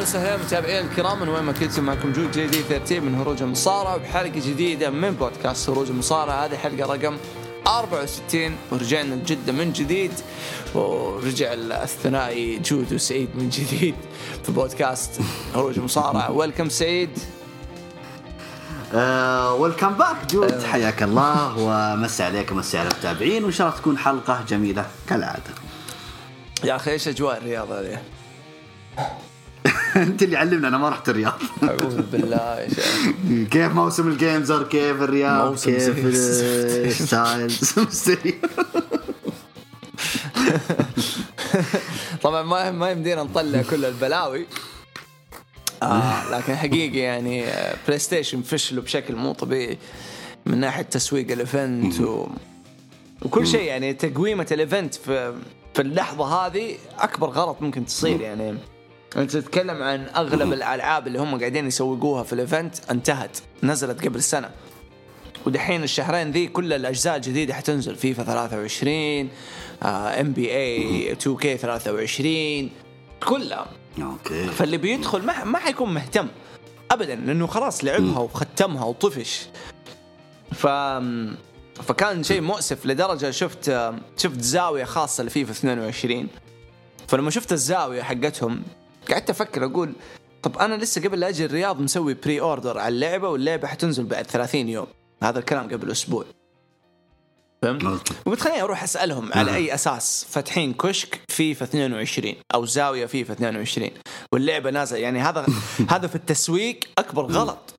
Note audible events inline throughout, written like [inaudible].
أهلا وسهلا متابعينا الكرام من وين ما كنتم معكم جود جديد ترتيب من هروج المصارعه وبحلقه جديدة من بودكاست هروج المصارعه هذه حلقة رقم 64 ورجعنا لجدة من جديد ورجع الثنائي جود وسعيد من جديد في بودكاست هروج المصارعه welcome سعيد. welcome back جود. حياك الله ومسي عليك ومسي على المتابعين وإن شاء الله تكون حلقة جميلة كالعادة. يا أخي إيش أجواء الرياض هذه؟ [laughs] انت اللي علمنا أنا ما رحت الرياض. أعوذ بالله [laughs] كيف موسم الجيمزر كيف الرياض؟ موسم كيف الستايلز [laughs] طبعا ما ما يمدينا نطلع كل البلاوي. آه لكن حقيقي يعني آه، بلاي ستيشن فشلوا بشكل مو طبيعي من ناحية تسويق الايفنت و... وكل شيء يعني توقيت ال event في في اللحظة هذه أكبر غلط ممكن تصير يعني. أنت تتكلم عن أغلب الألعاب اللي هم قاعدين يسوقوها في ال event انتهت نزلت قبل سنة. ودحين الشهرين ذي كل الأجزاء الجديدة حتنزل فيفا 23 NBA 2K 23 كلها. okay. فاللي بيدخل ما ما حيكون مهتم ابدا لأنه خلاص لعبها وختمها وطفش. ف فكان شيء مؤسف لدرجة شفت شفت زاوية خاصة لفيفا 22 فلما شفت الزاوية حقتهم قعدت أفكر أقول طب أنا لسه قبل لا أجي الرياض مسوي pre-order على اللعبة واللعبة حتنزل بعد 30 يوم. هذا الكلام قبل أسبوع. فهمت؟ أوكي. وقلت خليني أروح أسألهم على آه. أي أساس. فاتحين كشك فيفا 22 أو زاوية فيفا 22 واللعبة نازلة. يعني هذا [laughs] هذا في التسويق أكبر غلط.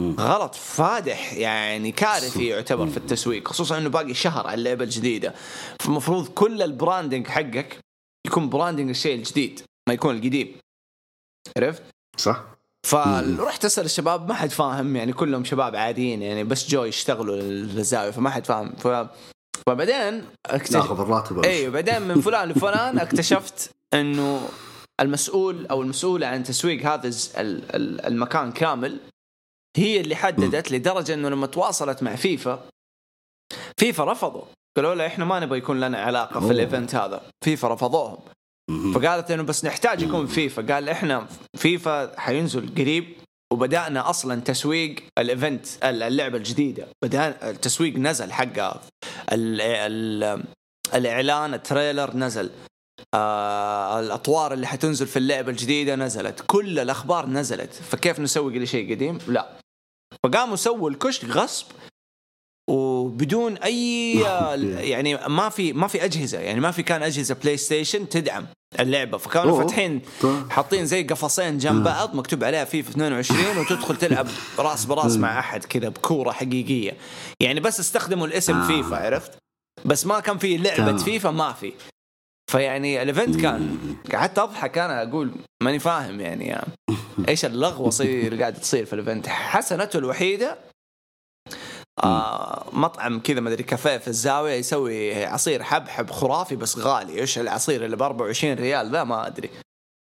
غلط فادح. يعني كارثي يعتبر في التسويق. خصوصا إنه باقي شهر على اللعبة الجديدة. فالمفروض كل ال branding حقك يكون branding الشيء الجديد. ما يكون القديم. عرفت؟ صح. فرحت أسأل الشباب ما حد فاهم يعني كلهم شباب عاديين يعني بس جو يشتغلوا للزاوية فما حد فاهم. ف فبعدين اكتشف ناخذ الراتب أيوه بعدين من فلان لفلان اكتشفت إنه المسؤول أو المسؤولة عن تسويق هذا المكان كامل هي اللي حددت لدرجة إنه لما تواصلت مع فيفا فيفا رفضوا. قالوا لها إحنا ما نبغى يكون لنا علاقة في. ال event هذا. فيفا رفضوهم. فقالت إنه بس نحتاج يكون فيفا. قال إحنا فيفا حينزل قريب وبدأنا أصلا تسويق ال event اللعبة الجديدة. بدا التسويق نزل حقها ال ال الإعلان ال trailer نزل. آه الأطوار اللي حتنزل في اللعبة الجديدة نزلت. كل الأخبار نزلت. فكيف نسوق لشيء قديم؟ لا. فقاموا سووا الكشك غصب وبدون أي [laughs] يعني ما في ما في أجهزة يعني ما في كان أجهزة PlayStation تدعم اللعبة. فكانوا. فاتحين طيب. حاطين زي قفصين جنب بعض مكتوب عليها فيفا 22 وتدخل تلعب راس براس مع أحد كذا بكورة حقيقية. يعني بس استخدموا الاسم آه. فيفا عرفت؟ بس ما كان في لعبة. فيفا ما في. فيعني ال event كان قعدت أضحك أنا أقول ماني فاهم يعني [laughs] إيش اللغوصه اللي قاعدة تصير في ال event حسنته الوحيدة آه مطعم كذا مدري كافيه في الزاوية يسوي عصير حبحب خرافي بس غالي. إيش العصير اللي ب 24 ريال؟ ذا ما أدري.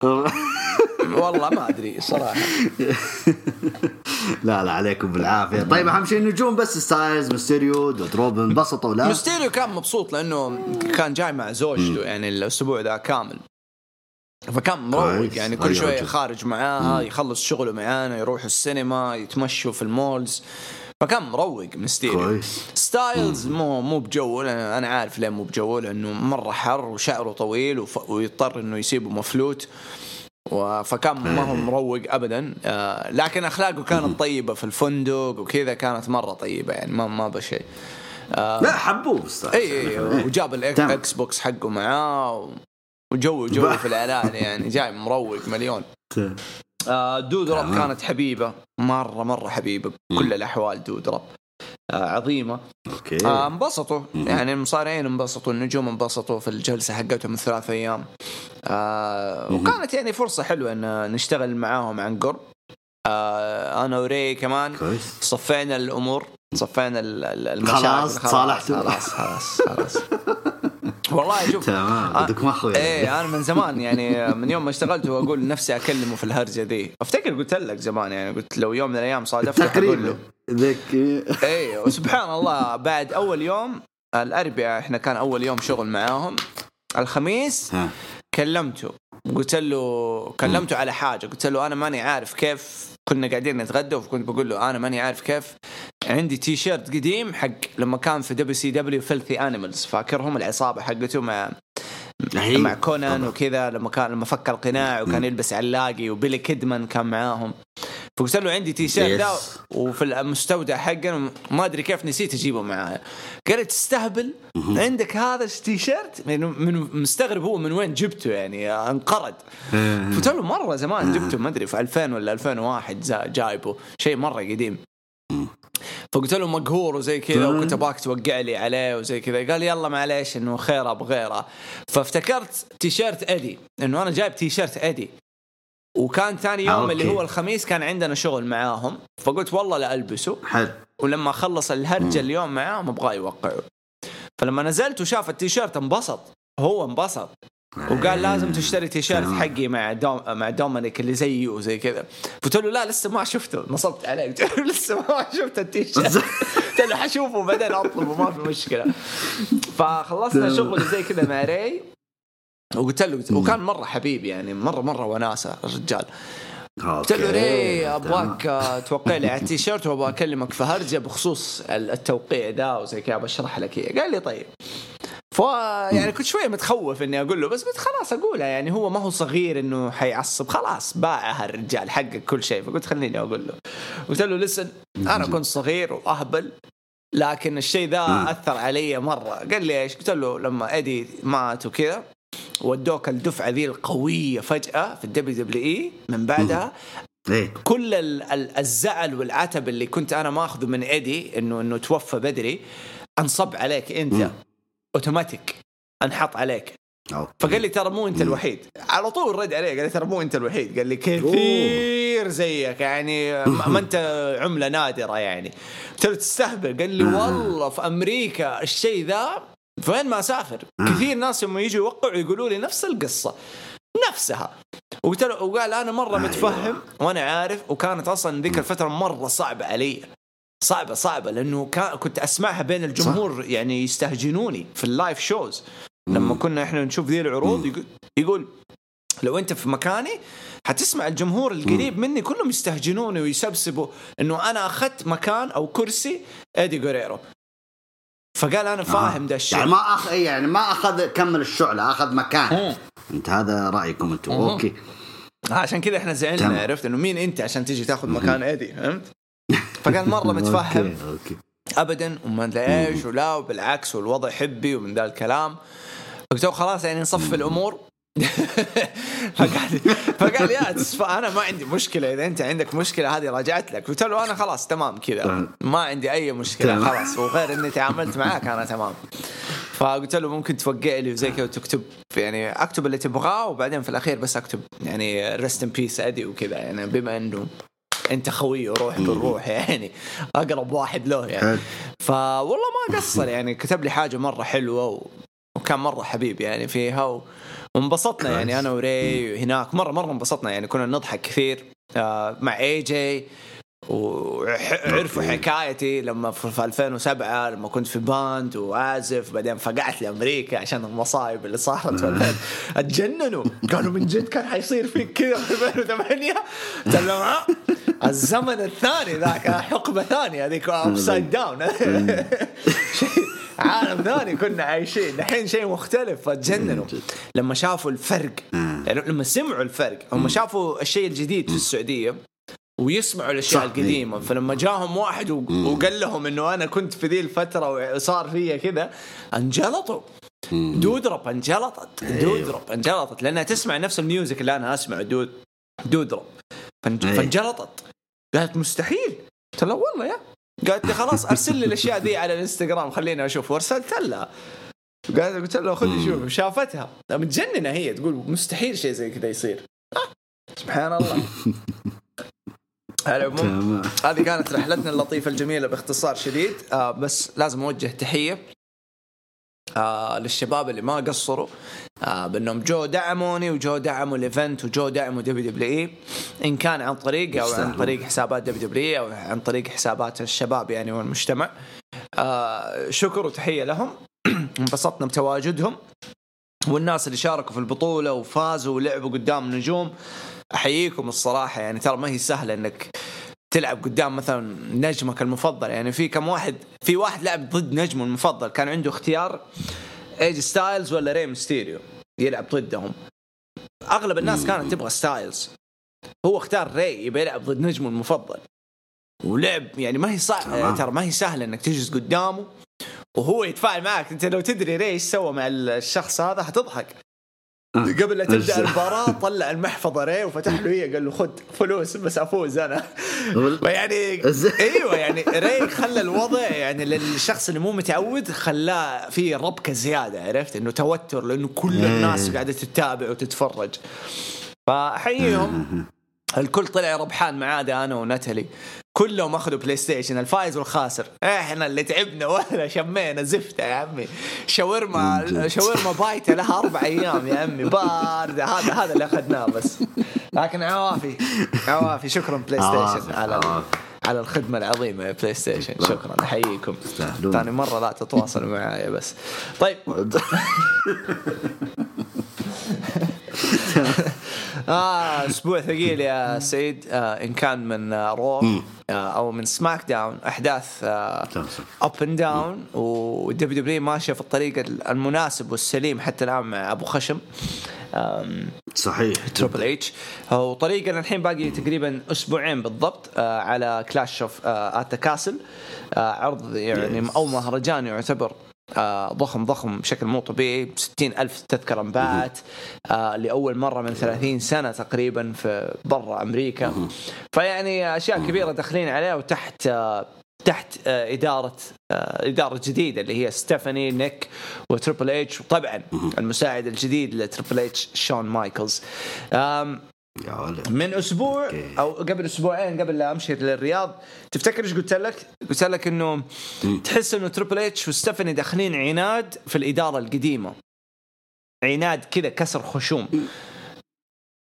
[laughs] والله ما أدري صراحة. لا لا عليكم بالعافية. طيب أهم شيء النجوم بس ستايلز ميستيريو دود روب انبسطوا لا. مستيريو كان مبسوط لأنه كان جاي مع زوجته يعني الأسبوع ذا كامل. فكان مروق. يعني كل أيوة، شوية أجل. خارج معاها يخلص شغله معانا يروح السينما يتمشوا في ال malls. فكان مروق مستيريو كويس. ستايلز مو مو بجو أنا عارف ليه مو بجو لأنه مرة حر وشعره طويل وف... ويضطر إنه يسيبه مفلوت. فكان ما هو مروق ابدا. آه لكن أخلاقه كانت طيبة في الفندق وكذا كانت مرة طيبة يعني ما ما بشيء آه لا حبوه ستايلز. إي [laughs] وجاب. ال Xbox حقه معاه وجوجو [laughs] في الإعلان يعني جاي مروق مليون. آه دودروب تمام. كانت حبيبة. مرة مرة حبيبة. بكل الأحوال دودروب. آه عظيمة. أوكي. آه انبسطوا. يعني المصارعين انبسطوا النجوم انبسطوا في الجلسة حقتهم الثلاث أيام. وكانت يعني فرصة حلوة إن نشتغل معاهم عن قرب. أنا وري كمان كويس. صفينا الأمور صفينا ال- ال- المشاكل. خلاص، تصالحتوا. خلاص خلاص خلاص. [laughs] والله شوف تمام آه، بدك. إيه أنا من زمان يعني من يوم ما اشتغلت وأقول نفسي أكلمه في الهرجة ذي أفتكر قلت لك زمان يعني قلت لو يوم من الأيام صادفته تقريبا. له. ذيك إيه وسبحان الله بعد أول يوم الأربعاء إحنا كان أول يوم شغل معاهم. الخميس ها. كلمته. قلت له كلمته على حاجة. قلت له أنا ماني عارف كيف كنا قاعدين نتغدى وكنت بقول له أنا ماني عارف كيف عندي تي شيرت قديم حق لما كان في WCW Filthy Animals فاكرهم العصابة حقته مع. مع كونان. وكذا لما كان لما فك القناع وكان يلبس علاقي وبيلي كيدمان كان معاهم. فقلت له عندي تي شيرت يس. وفي المستودع حقنا ما أدري كيف نسيت أجيبه معايا قال تستهبل عندك هذا التي شيرت من, من مستغرب هو من وين جبته يعني انقرض. قلت له مرة زمان جبته ما أدري في 2000 ولا 2001 زا- جايبه. شيء مرة قديم. فقلت له مقهور وزي كذا وكنت أبغاك توقع لي عليه وزي كذا. قال يلا معليش إنه خيره بغيره فافتكرت تيشيرت إدي إنه أنا جايب تيشيرت إدي. وكان ثاني يوم آه، اللي أوكي. هو الخميس كان عندنا شغل معاهم. فقلت والله لا ألبسه. حلو. ولما خلص الهرجة اليوم معاهم أبغى يوقعه فلما نزلت وشاف التيشيرت انبسط هو انبسط. وقال لازم تشتري تيشيرت. حقي مع دوم مع دومينيك اللي زيي وزي كذا. قلت له لا لسه ما شفته. نصبت عليه. قلت له لسه ما شفت التيشيرت. قلت له حشوفه بعدين أطلبه ما في مشكلة. فخلصنا شغل زي كذا مع ري. وقلت له وكان مرة حبيب يعني مره مرة وناسة الرجال. قلت له ري أبغاك آه، توقع لي على التيشيرت وأبغى أكلمك. في هرجه بخصوص التوقيع ده وزي كذا بشرح لك إياه. قال لي طيب. ف يعني كنت شوية متخوف إني أقول له بس قلت خلاص اقولها يعني هو ما هو صغير إنه حيعصب. خلاص باعها الرجال حقق كل شيء. فقلت خليني أقول له. قلت له لسن أنا كنت صغير وأهبل لكن الشيء ذا أثر علي مرة. قال لي إيش؟ قلت له لما ايدي مات وكذا ودوك الدفعة ذي القوية فجأة في ال WWE من بعدها. إيه. كل ال- ال- الزعل والعتب اللي كنت أنا ماخذه من إدي إنه إنه توفى بدري أنصب عليك أنت. اوتوماتيك أنحط عليك. أوكي. فقال لي ترى مو أنت الوحيد. على طول رد عليه قال لي ترى مو أنت الوحيد. قال لي كثير زيك يعني ما أنت عملة نادرة يعني. قلت له تستهبل قال لي والله في أمريكا الشيء ذا فين ما أسافر. كثير ناس لما يجوا يوقعوا يقولوا لي نفس القصة. نفسها. وقلت له وقال أنا مرة متفهم وأنا عارف وكانت أصلا ذيك الفترة مرة صعبة علي. صعبة صعبة لأنه كنت أسمعها بين الجمهور يعني يستهجنوني في ال live shows. لما كنا إحنا نشوف ذي العروض يقول, يقول لو أنت في مكاني حتسمع الجمهور القريب مني كلهم يستهجنوني ويسبسبوا إنه أنا أخذت مكان أو كرسي إيدي جوريرو فقال أنا فاهم ده الشيء. يعني ما اخذ يعني ما أخذ كمل الشعلة أخذ مكان. أنت هذا رأيكم أنتم. okay. عشان كذا إحنا زعلنا. عرفت؟ إنه مين أنت عشان تيجي تاخذ مكان إيدي فهمت؟ فقال مرة [laughs] متفهم. ابدا وما أدري إيش ولا وبالعكس والوضع حبي ومن ذا الكلام. فقلت له خلاص يعني نصفي الأمور. [laughs] فقال فقال يا أنا ما عندي مشكلة. إذا أنت عندك مشكلة هذه راجعت لك. قلت له أنا خلاص تمام كذا. ما عندي أي مشكلة. خلاص. وغير إني تعاملت معاك أنا تمام. فقلت له ممكن توقع لي وزي كذا وتكتب يعني أكتب اللي تبغاه وبعدين في الأخير بس أكتب يعني rest in peace إيدي وكذا يعني بما إنه انت خوي وروح بالروح يعني أقرب واحد له يعني. فوالله ما قصر يعني كتب لي حاجة مرة حلوة و... وكان مرة حبيب يعني فيها و... وانبسطنا يعني. أنا وري هناك مرة مرة انبسطنا يعني كنا نضحك كثير آه مع AJ وعرفوا حكايتي لما في في 2007 لما كنت في band وعازف بعدين فقعت لأمريكا عشان المصايب اللي صارت. بعدين اتجننوا. قالوا من جد كان حيصير فيك كذا في 2008 قلت "ها؟ الزمن الثاني ذاك حقبة ثانية هذيك upside down [laughs] عالم ثاني كنا عايشين. الحين شيء مختلف. فتجننوا لما شافوا الفرق يعني لما سمعوا الفرق هم شافوا الشيء الجديد في السعودية. ويسمعوا الأشياء صح. القديمة. فلما جاهم واحد وقال لهم إنه أنا كنت في ذي الفترة وصار فيا كذا انجلطوا. Doudrop انجلطت Doudrop انجلطت. لأنها تسمع نفس ال music اللي أنا أسمعه Doud Doudrop إيه. فانجلطت. قالت مستحيل. قلت لها والله يا. قالت لي خلاص أرسل لي الأشياء دي على الإنستغرام خليني أشوف. وأرسلت لها. قالت قلت لها خذي شوف شافتها. متجننة هي تقول مستحيل شيء زي كذا يصير. آه، سبحان الله. [laughs] على العموم هذه كانت رحلتنا اللطيفة الجميلة باختصار شديد. آه بس لازم أوجه تحية آه للشباب اللي ما قصروا. آه بأنهم جو دعموني وجو دعموا ال event وجو دعموا WWE. إن كان عن طريق أو عن. طريق حسابات WWE أو عن طريق حسابات الشباب يعني والمجتمع. آه شكر وتحية لهم. [clears throat] انبسطنا بتواجدهم. والناس اللي شاركوا في البطولة وفازوا ولعبوا قدام نجوم. أحييكم الصراحة يعني ترى ما هي سهلة إنك تلعب قدام مثلا نجمك المفضل. يعني في كم واحد في واحد لعب ضد نجمه المفضل كان عنده اختيار AJ ستايلز ولا ري ميستيريو يلعب ضدهم. أغلب الناس كانت تبغى ستايلز. هو اختار ري يبي يلعب ضد نجمه المفضل. ولعب يعني ما هي صعبه ترى ما هي سهلة إنك تجلس قدامه وهو يتفاعل معك. أنت لو تدري ري إيش سوى مع الشخص هذا حتضحك. قبل لا تبدأ المباراة طلع المحفظة ري وفتح له هي قال له خذ فلوس بس أفوز أنا. [laughs] يعني أيوه [laughs] يعني ري خلى الوضع يعني للشخص اللي مو متعود خلاه في ربكة زيادة عرفت؟ إنه توتر لأنه كل الناس قاعدة تتابع وتتفرج. فاحييهم [laughs] الكل طلع ربحان ما عدا أنا وناتالي. كلهم أخذوا PlayStation الفايز والخاسر. إحنا اللي تعبنا ولا شمينا زفته يا عمي. شاورما شاورما بايتة لها أربع أيام يا عمي. باردة. هذا هذا اللي أخذناه بس. لكن عوافي. عوافي. شكرا PlayStation على على الخدمة العظيمة يا PlayStation شكرا. أحييكم. ثاني مرة لا تتواصلوا معايا بس. طيب. [laughs] آه أسبوع ثقيل يا سيد آه إن كان من آه Raw آه أو من SmackDown أحداث up and down و WWE ماشية في الطريق المناسب والسليم حتى الآن مع أبو خشم. صحيح. Triple H وطريقنا الحين باقي تقريبا أسبوعين بالضبط آه على Clash at the Castle عرض يعني أو مهرجان يعتبر. آه ضخم ضخم بشكل مو طبيعي. ستين ألف تذكرة انباعت آه لأول مرة من 30 سنة تقريبا في برا أمريكا. فيعني أشياء كبيرة داخلين عليها وتحت آه تحت إدارة إدارة جديدة اللي هي ستيفاني نيك و Triple H. وطبعا المساعد الجديد ل Triple H شون مايكلز. يا ولد. من أسبوع أو قبل أسبوعين قبل لا أمشي للرياض تفتكر إيش قلت لك؟ قلت لك إنه تحس إنه Triple H وستيفاني داخلين عناد في الإدارة القديمة. عناد كذا كسر خشوم.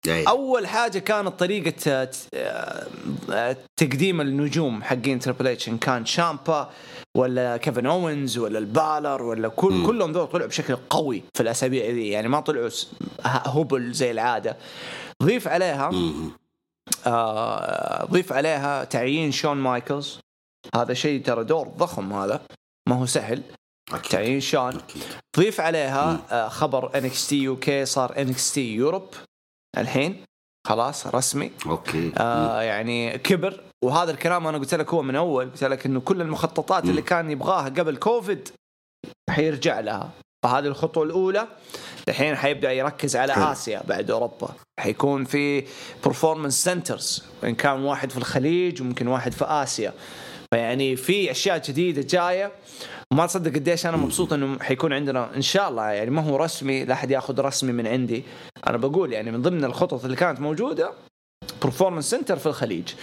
أول حاجة كانت طريقة آه، تقديم النجوم حقين Triple H إن كان تشامبا ولا كيفن أوينز ولا البالر ولا كل كلهم دول طلعوا بشكل قوي في الأسابيع ذي. يعني ما طلعوا هبل زي العادة. ضيف عليها آه ضيف عليها تعيين شون مايكلز. هذا شيء ترى دور ضخم هذا ما هو سهل. أكيد. تعيين شون. أكيد. ضيف عليها آه خبر NXT UK صار NXT Europe الحين. خلاص رسمي. okay. آه يعني كبر. وهذا الكلام أنا قلت لك هو من أول قلت لك إنه كل المخططات اللي كان يبغاها قبل كوفيد حيرجع لها. فهذه الخطوة الأولى. الحين حيبدأ يركز على آسيا بعد أوروبا. حيكون في performance centers وان كان واحد في الخليج وممكن واحد في آسيا. فيعني في أشياء جديدة جاية. وما تصدق قديش أنا مبسوط إنه حيكون عندنا إن شاء الله. يعني ما هو رسمي. لا أحد يأخذ رسمي من عندي. أنا بقول يعني من ضمن الخطط اللي كانت موجودة performance center في الخليج.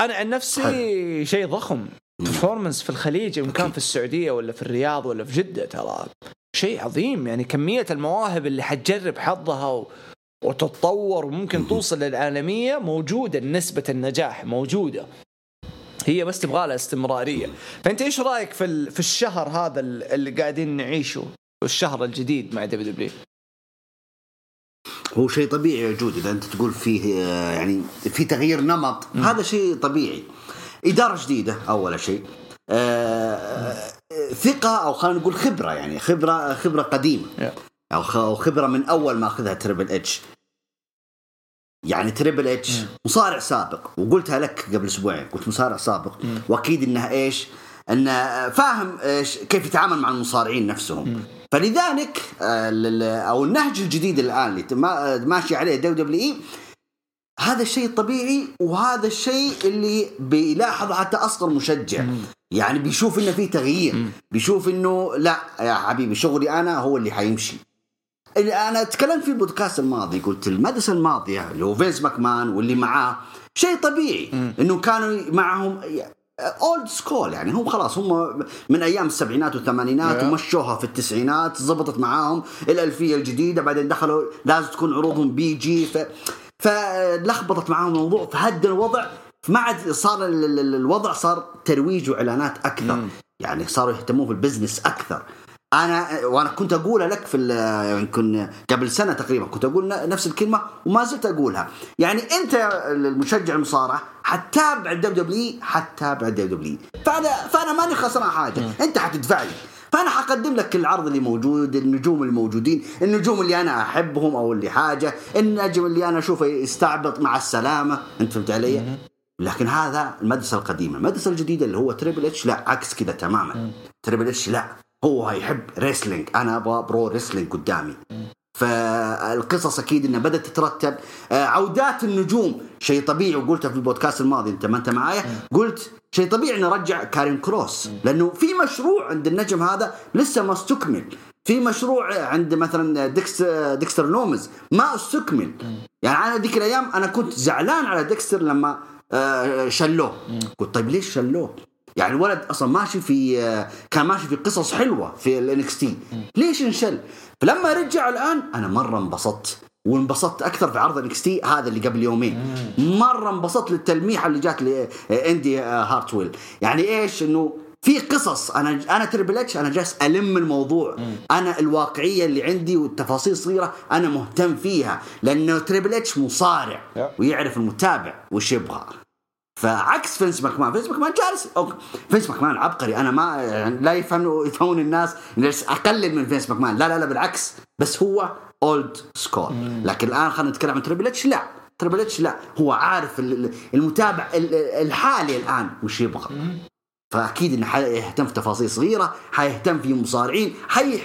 أنا عن نفسي شيء ضخم. performance في الخليج إن كان في السعودية ولا في الرياض ولا في جدة ترى شيء عظيم. يعني كمية المواهب اللي حتجرب حظها و... وتتطور وممكن توصل للعالمية موجودة نسبة النجاح موجودة. هي بس تبغى لها استمرارية. فأنت إيش رأيك في في الشهر هذا اللي قاعدين نعيشه؟ والشهر الجديد مع WW. هو شيء طبيعي يا جود إذا أنت تقول فيه يعني في تغيير نمط م. هذا شيء طبيعي. إدارة جديدة أول شيء. آه ثقة أو خلينا نقول خبرة يعني خبرة خبرة قديمة. أو خبرة من أول ما أخذها Triple H يعني Triple H مصارع سابق وقلتها لك قبل أسبوعين قلت مصارع سابق. وأكيد انها إيش؟ إنه فاهم إيش؟ كيف يتعامل مع المصارعين نفسهم. فلذلك آه، أو النهج الجديد الآن اللي ماشي عليه WWE هذا الشيء الطبيعي وهذا الشيء اللي بيلاحظ حتى أصغر مشجع. يعني بيشوف إنه في تغيير. بيشوف إنه لا يا حبيبي شغلي أنا هو اللي حيمشي. أنا تكلمت في البودكاست الماضي قلت المدرسة الماضية اللي هو فينس ماكمان واللي معاه شيء طبيعي إنه كانوا معهم old school يعني هم خلاص هم من أيام السبعينات والثمانينات ومشوها في التسعينات زبطت معاهم الألفية الجديدة بعدين دخلوا لازم تكون عروضهم PG ف فلخبطت معاهم الموضوع فهد الوضع ما عاد صار الوضع صار ترويج وإعلانات أكثر. مم. يعني صاروا يهتمون بال business أكثر. أنا وأنا كنت أقولها لك في يمكن قبل سنة تقريبا كنت أقول نفس الكلمة وما زلت أقولها. يعني أنت المشجع المصارعة حتتابع الدبليو دبليو حتتابع الدبليو دبليو فأنا فأنا ماني خسران حاجة. أنت حتدفع لي. فأنا حقدم لك العرض اللي موجود النجوم الموجودين النجوم اللي أنا أحبهم أو اللي حاجة النجم اللي أنا أشوفه يستعبط مع السلامة. انت فهمت علي؟ لكن هذا المدرسة القديمة المدرسة الجديدة اللي هو Triple H لا عكس كذا تماما. Triple H لا هو يحب wrestling أنا أبغى pro wrestling قدامي. فالقصص أكيد إنها بدأت تترتب. آه، عودات النجوم. شيء طبيعي وقلتها في البودكاست الماضي أنت ما أنت معايا؟ قلت شيء طبيعي نرجع كارين كروس. لأنه في مشروع عند النجم هذا لسه ما استكمل. في مشروع عند مثلا ديكس ديكستر لومز ما استكمل. يعني أنا ذيك الأيام أنا كنت زعلان على ديكستر لما آه، شلوه. قلت طيب ليش شلوه؟ يعني الولد أصلا ماشي في آه، كان ماشي في قصص حلوة في ال NXT ليش انشل؟ فلما رجع الآن أنا مرة انبسطت وانبسطت أكثر في عرض NXT هذا اللي قبل يومين. مرة انبسطت للتلميحه اللي جات لاندي هارتويل. يعني إيش؟ إنه في قصص. أنا أنا Triple H أنا جالس ألم الموضوع. أنا الواقعية اللي عندي والتفاصيل صغيره أنا مهتم فيها لأنه Triple H مصارع. ويعرف المتابع وش يبغى. فعكس فينس ماكمان. فينس ماكمان جالس. أوكي. فينس ماكمان عبقري. أنا ما يعني لا يفهمون يفهمون الناس. اقلل من فينس ماكمان؟ لا لا لا بالعكس. بس هو old school لكن الآن خلينا نتكلم عن Triple H. لا. Triple H لا. هو عارف ال- ال- المتابع ال- ال- الحالي الآن وش يبغى. فأكيد إنه حيهتم في تفاصيل صغيرة حيهتم في مصارعين حي...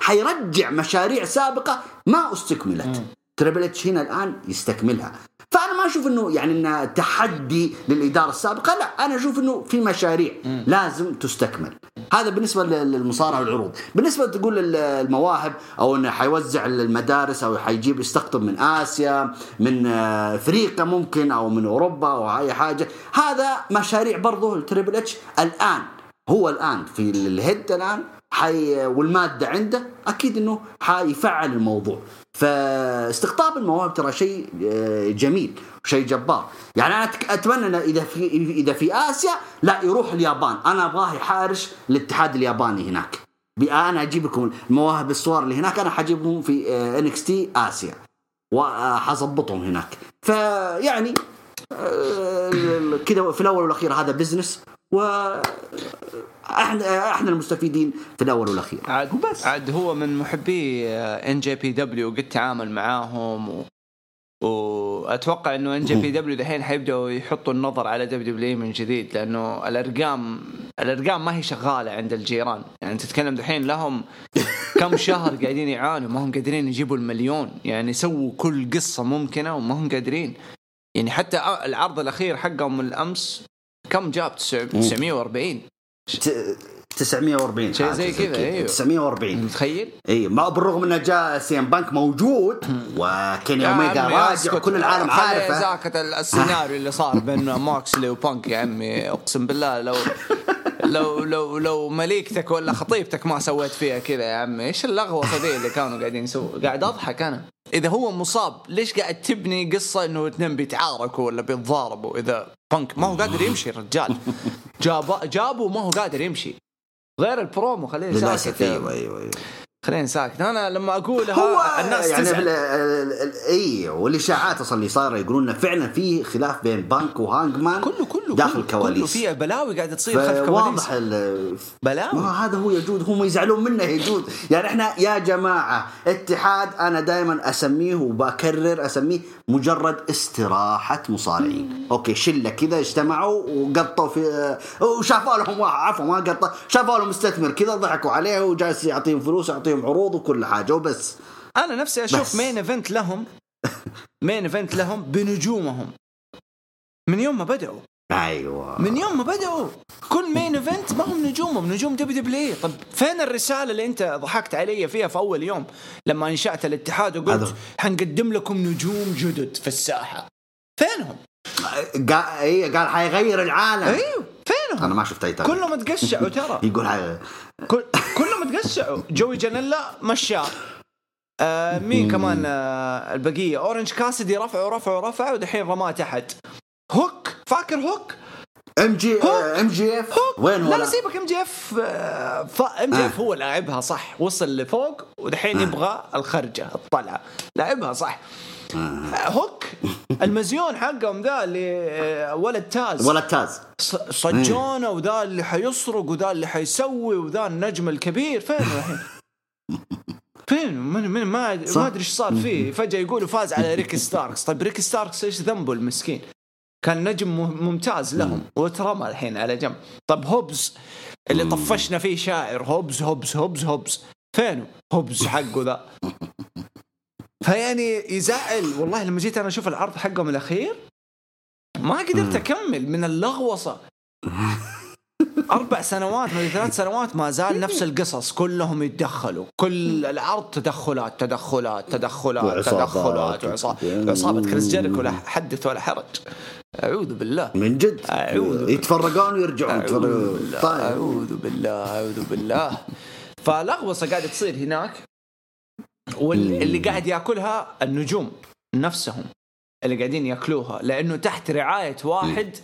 حيرجع مشاريع سابقة ما استكملت. Triple H هنا الآن يستكملها. فأنا ما أشوف إنه يعني إنه تحدي للإدارة السابقة لا أنا أشوف إنه في مشاريع لازم تستكمل. هذا بالنسبة لل- للمصارعة والعروض. بالنسبة تقول المواهب أو إنه حيوزع المدارس أو حيجيب يستقطب من آسيا من آه، أفريقيا ممكن أو من أوروبا أو أي حاجة. هذا مشاريع برضه ال Triple H الآن. هو الآن في ال head الآن حي والمادة عنده أكيد إنه حيفعل الموضوع. فاستقطاب المواهب ترى شيء آه، جميل وشيء جبار. يعني أنا أتمنى إذا في إذا في آسيا لا يروح اليابان. أنا ابغاه يحارش الاتحاد الياباني هناك. أنا أجيب لكم المواهب الصور اللي هناك أنا حجيبهم في NXT آسيا. وحظبطهم هناك. فيعني آه، كذا في الأول والأخير هذا business و إحنا إحنا المستفيدين في الأول والأخير. عاد عاد هو من محبي NJPW قد تعامل معاهم و... وأتوقع إنه NJPW دحين حيبدأوا يحطوا النظر على WW من جديد لأنه الارقام الأرقام ما هي شغالة عند الجيران. يعني تتكلم دحين لهم كم [laughs] شهر قاعدين يعانوا ما هم قادرين يجيبوا المليون. يعني سووا كل قصة ممكنة وما هم قادرين. يعني حتى العرض الأخير حقهم من الأمس كم جاب؟ 940 to 940 شيء زي كذا، أيوه. 940 متخيل؟ إي ما بالرغم انه جاء سي ام بانك موجود وكيني اوميجا راجع. وكل العالم عارفه ذاك السيناريو اللي صار بين [laughs] موكسلي وبانك يا عمي. أقسم بالله لو لو لو لو مليكتك ولا خطيبتك ما سويت فيها كذا يا عمي إيش اللغوصه ذي اللي كانوا قاعدين يسووا؟ قاعد أضحك أنا. إذا هو مصاب ليش قاعد تبني قصة إنه اثنين بيتعاركوا ولا بيتضاربوا إذا بانك؟ ما هو قادر يمشي الرجال [laughs] جاب جابه ما هو قادر يمشي. غير البرومو خليه ساكت أيوه أيوه أيوه. خلينا ساكت. أنا لما اقولها هو الناس يعني تزعل. إي والاشاعات أصلا اللي صايرة يقولون انه فعلا في خلاف بين بانك وهانجمان كله كله داخل كله, الكواليس كله فيها بلاوي قاعدة تصير خلف كواليس. واضح بلاوي؟ ما هذا هو يجود هم يزعلون منه يجود يعني إحنا يا جماعة اتحاد أنا دائما أسميه وبكرر أسميه مجرد استراحة مصارعين. أوكي شلة كذا اجتمعوا وقطوا في وشافوا لهم واحد عفوا ما قطوا شافوا لهم مستثمر كذا ضحكوا عليه وجالس يعطيهم فلوس يعطيهم عروض وكل حاجة وبس. أنا نفسي أشوف بس. main event لهم. [laughs] main event لهم بنجومهم. من يوم ما بدأوا. أيوة. من يوم ما بدأوا. كل main event ما هم نجومهم. نجوم WW طب فين الرسالة اللي أنت ضحكت علي فيها في أول يوم؟ لما أنشأت الاتحاد وقلت هذا- حنقدم لكم نجوم جدد في الساحة. فينهم؟ قال إيه قال حيغير العالم. أيوه فينهم؟ أنا ما شفت أي تغيير. كلهم تقشعوا ترى. [laughs] يقول حي... كل تقشعوا جوي جانيلا مشاه آه مين كمان؟ آه البقية. أورنج كاسدي رفعوا رفعوا رفعوا ودحين رماه تحت. هوك. فاكر هوك؟ MJ MJF وين هو لا لا سيبك ام جي اف ام جي اف هو لاعبها صح. وصل لفوق ودحين يبغى الخرجة الطلعة. لاعبها صح. هوك. المزيون حقهم ذا اللي آه، ولد تاز. ولد تاز. صجونه وذا اللي حيسرق وذا اللي حيسوي وذا النجم الكبير. فين الحين؟ [laughs] فين؟ من من ما. ما أدري إيش صار فيه. فجأة يقولوا فاز على ريك ستاركس. طيب ريك ستاركس إيش ذنبه المسكين؟ كان نجم ممتاز لهم. وترمى الحين على جنب. طب هوبز اللي طفشنا فيه شاعر. هوبز هوبز هوبز هوبز. فينه هوبز حقه ذا؟ [laughs] فيعني يزعل. والله لما جيت أنا أشوف العرض حقهم الأخير ما قدرت أكمل من اللغوصة. [laughs] أربع سنوات من ثلاث سنوات ما زال نفس [laughs] القصص كلهم يتدخلوا. كل العرض تدخلات تدخلات تدخلات. تدخلات عصابة كريس جيريكو لا حدث ولا حرج. أعوذ بالله. من جد؟ أعوذ. يتفرقون ويرجعون. بالله. طيب. أعوذ بالله. أعوذ بالله. فلغوصة قاعدة تصير هناك. واللي قاعد ياكلها النجوم نفسهم اللي قاعدين ياكلوها لأنه تحت رعاية واحد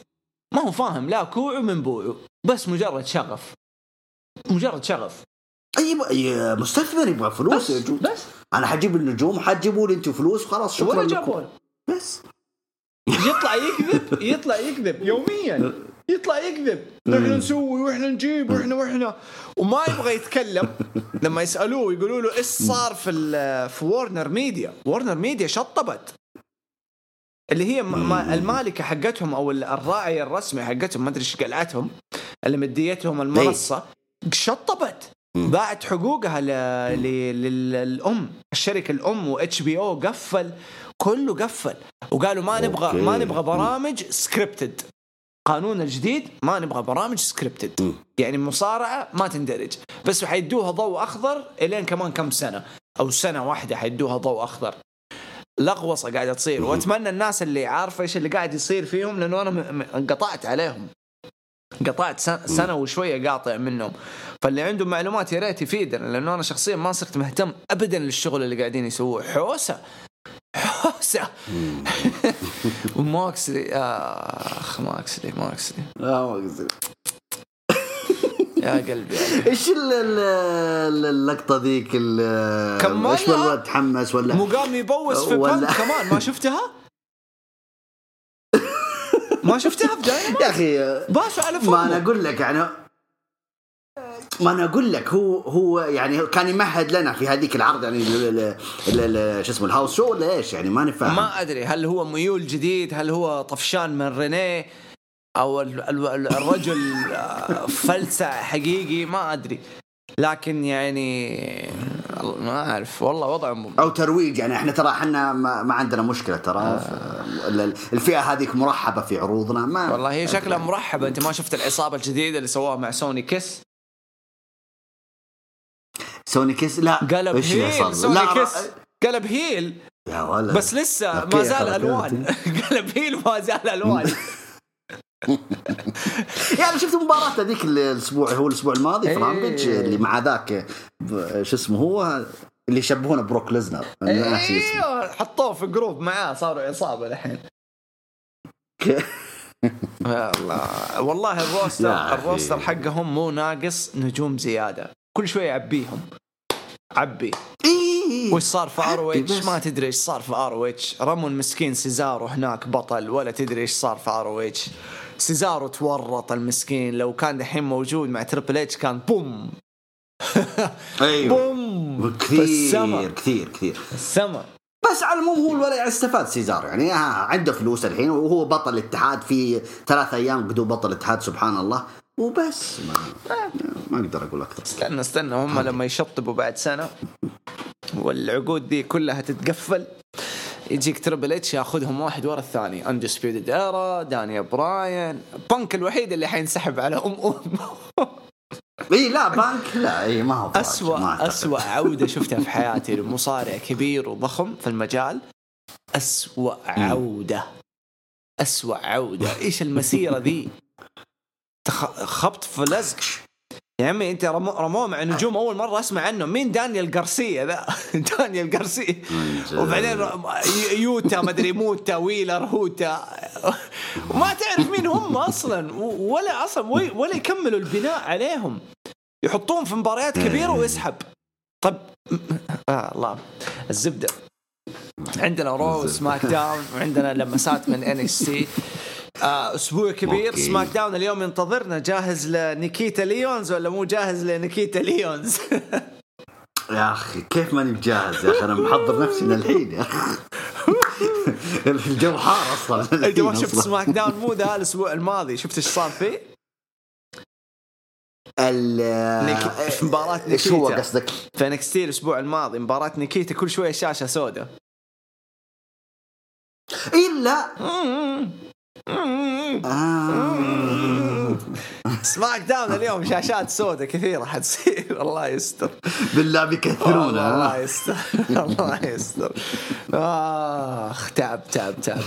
ما هو فاهم لا كوعه من بوعه بس مجرد شغف. مجرد شغف. أي مستثمر يبغى فلوس بس. بس. أنا حجيب النجوم حتجيبوا لي أنتم فلوس خلاص شكرا ولا لكم. بس. يطلع يكذب يطلع يكذب يوميا. يطلع يكذب. نحن نسوي وإحنا نجيب وإحنا وإحنا. وما يبغى يتكلم. [laughs] لما يسألوه يقولوا له إيش صار في في Warner Media Warner Media شطبت. اللي هي المالكة حقتهم أو ال- الراعي الرسمي حقتهم ما أدري إيش قلعتهم اللي مديتهم المنصة شطبت. باعت حقوقها ل... ل... لل- للأم. الشركة الأم و HBO قفل. كله قفل. وقالوا ما نبغى أوكي. ما نبغى برامج scripted قانون الجديد ما نبغى برامج scripted يعني مصارعة ما تندرج. بس حيدوها ضوء أخضر إلين كمان كم سنة. أو سنة واحدة حيدوها ضوء أخضر. لغوصة قاعدة تصير. وأتمنى الناس اللي عارفة إيش اللي قاعد يصير فيهم لأنه أنا انقطعت عليهم. قطعت سنة وشوية قاطع منهم. فاللي عنده معلومات يا ريت يفيدنا لأنه أنا شخصيا ما صرت مهتم أبدا للشغل اللي قاعدين يسووه. حوسة وماكسلي آخ ماكسلي ماكسلي لا ما قصدي يا قلبي. إيش ال- ال- ال- اللقطة ذيك. إيش الولد تحمس ولا مو قام يبوس في بنك كمان ما شفتها؟ [laughs] ما شفتها في؟ يا أخي باسوا على ما أنا فمه أقول لك يعني ما أنا أقول لك هو هو يعني كان يمهد لنا في هذيك العرض يعني شو اسمه الهاوس شو ولا إيش؟ يعني ما نفهم ما أدري هل هو ميول جديد؟ هل هو طفشان من رينيه؟ أو ال- ال- الرجل آه، فلسع حقيقي؟ ما أدري. لكن يعني ما أعرف. والله وضع أو ترويج يعني إحنا ترى إحنا ما, ما عندنا مشكلة ترى. ال- الفئة هذيك مرحبة في عروضنا ما والله هي شكلها مرحبة. أنت ما شفت العصابة الجديدة اللي سووها مع سوني كيس سوني كيس؟ لا. قلب heel؟ سوني لا كيس. قلب heel. يا ولد. بس لسه ما زال. ألوان. [laughs] قلب heel ما زال ألوان. [laughs] يعني شفت المباراة هذيك الأسبوع هو الأسبوع الماضي في إيه. Rampage اللي مع ذاك شو اسمه هو اللي يشبهونه بروك ليسنر. أيوه حطوه في group معاه صاروا عصابة الحين. [laughs] الله والله ال roster. ال roster حقهم مو ناقص نجوم زيادة. كل شوية يعبيهم عبي إيه. وش صار في RH. ما تدري إيش صار في RH رموا المسكين سيزارو هناك بطل ولا تدري إيش صار في RH سيزارو تورط المسكين. لو كان دحين موجود مع تربل إتش كان boom. [laughs] أيوه. boom. كثير كثير كثير. السما بس على العموم هو الولد استفاد سيزار يعني آه عنده فلوس الحين وهو بطل الاتحاد في ثلاث أيام قدو بطل الاتحاد سبحان الله. وبس ما, ما أقدر أقول أكثر. استنى استنى هم لما يشطبوا بعد سنة والعقود دي كلها تتقفل يجيك تربل اتش ياخذهم واحد ورا الثاني. Undisputed Era دانيال براين بانك الوحيد اللي حينسحب على أم أم. [laughs] إي لا بانك لا إي ما هو أعتقد. أسوأ عودة شفتها في حياتي. لمصارع كبير وضخم في المجال. أسوأ عودة. أسوأ عودة. إيش المسيرة ذي؟ خبط في لزق يا عمي أنت رمو رموه مع نجوم أول مرة أسمع عنه. مين دانيال غارسيا ذا؟ [laughs] دانيال غارسيا. وبعدين يوتا ما أدري موتا ويلر هوتا. [laughs] وما تعرف مين هم أصلا. ولا أصلا ولا يكملوا البناء عليهم. يحطون في مباريات كبيرة ويسحب. طب آه الله. الزبدة. عندنا رو سماك داون وعندنا لمسات من NXT [laughs] أسبوع كبير. أوكي. سماك داون اليوم ينتظرنا. جاهز لنيكيتا ليونز ولا مو جاهز لنيكيتا ليونز؟ [laughs] يا أخي كيف ماني بجاهز يا أخي؟ أنا محضر نفسي من الحين يا أخي. [laughs] الجو حار أصلا. [laughs] انت ما شفت سماك داون؟ مو ذا الأسبوع الماضي. شفت إيش صار فيه؟ ال في مباراة نيكيتا إيش هو قصدك؟ في انكستي الأسبوع الماضي. مباراة نيكيتا كل شوية شاشة سوداء. إلا؟ 嗯嗯嗯嗯嗯嗯嗯嗯嗯 سماك داون اليوم شاشات سوداء كثيرة حتصير. [laughs] الله يستر. بالله بيكثرون. [laughs] الله يستر. [laughs] الله يستر. آخ تعب تعب تعب.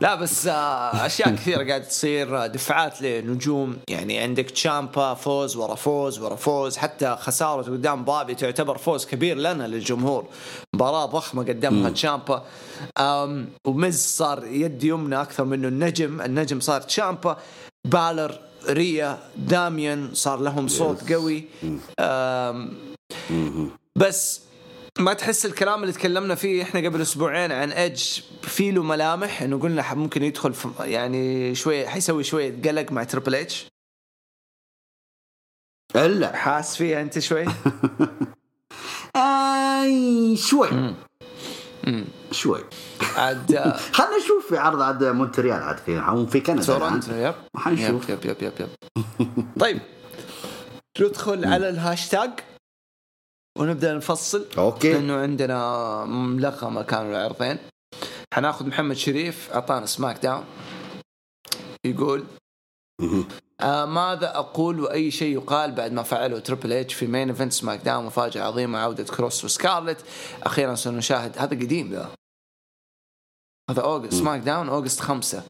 لا بس آه، أشياء كثيرة قاعدة تصير دفعات لنجوم. يعني عندك تشامبا فوز ورا فوز ورا فوز. حتى خسارة قدام بابي تعتبر فوز كبير لنا للجمهور. مباراة ضخمة قدمها تشامبا. ومز صار يد يمنى أكثر منه النجم. النجم صار تشامبا بالر ريا داميان صار لهم صوت قوي. بس ما تحس الكلام اللي تكلمنا فيه إحنا قبل أسبوعين عن ايدج في له ملامح؟ إنه قلنا ممكن يدخل في يعني شوي حيسوي شوية قلق مع تربل اتش إلا. حاس فيها أنت شوي؟ [laughs] اي شوي. شوي. عاد [laughs] خلينا نشوف في عرض عاد مونتريال عاد في في كندا يب. حنشوف يب يب يب يب طيب. ندخل على الهاشتاج ونبدأ نفصل. okay. لأنه عندنا ملغمه كانوا العرضين. حناخذ محمد شريف أعطانا SmackDown يقول آه ماذا أقول وأي شيء يقال بعد ما فعله Triple H في main event SmackDown مفاجأة عظيمة عودة كروس وسكارلت أخيرا سنشاهد هذا قديم ذا. هذا اوغست SmackDown اوغست خمسة.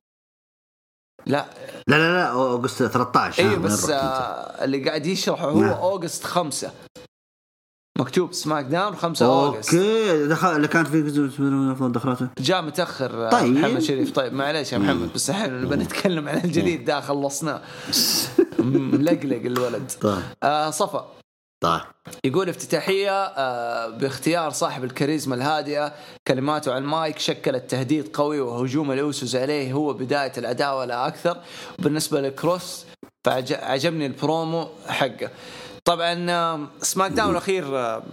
لا. لا لا لا اوغست 13 أيوه بس آه اللي قاعد يشرحه هو نعم. اوغست خمسة. مكتوب SmackDown 5 أوغست. okay دخل اللي كانت في دخلاته جاء متأخر آه، طيب. محمد شريف. طيب معليش يا محمد بس الحين نبغى نتكلم عن الجديد ده خلصناه ملقلق الولد. [laughs] طيب. آه صفا. طيب. يقول افتتاحية آه باختيار صاحب الكاريزما الهادئة. كلماته على المايك شكلت تهديد قوي وهجوم ال Usos عليه هو بداية العداوة لا أكثر. بالنسبة لكروس فعجبني البرومو حقه. طبعا SmackDown الأخير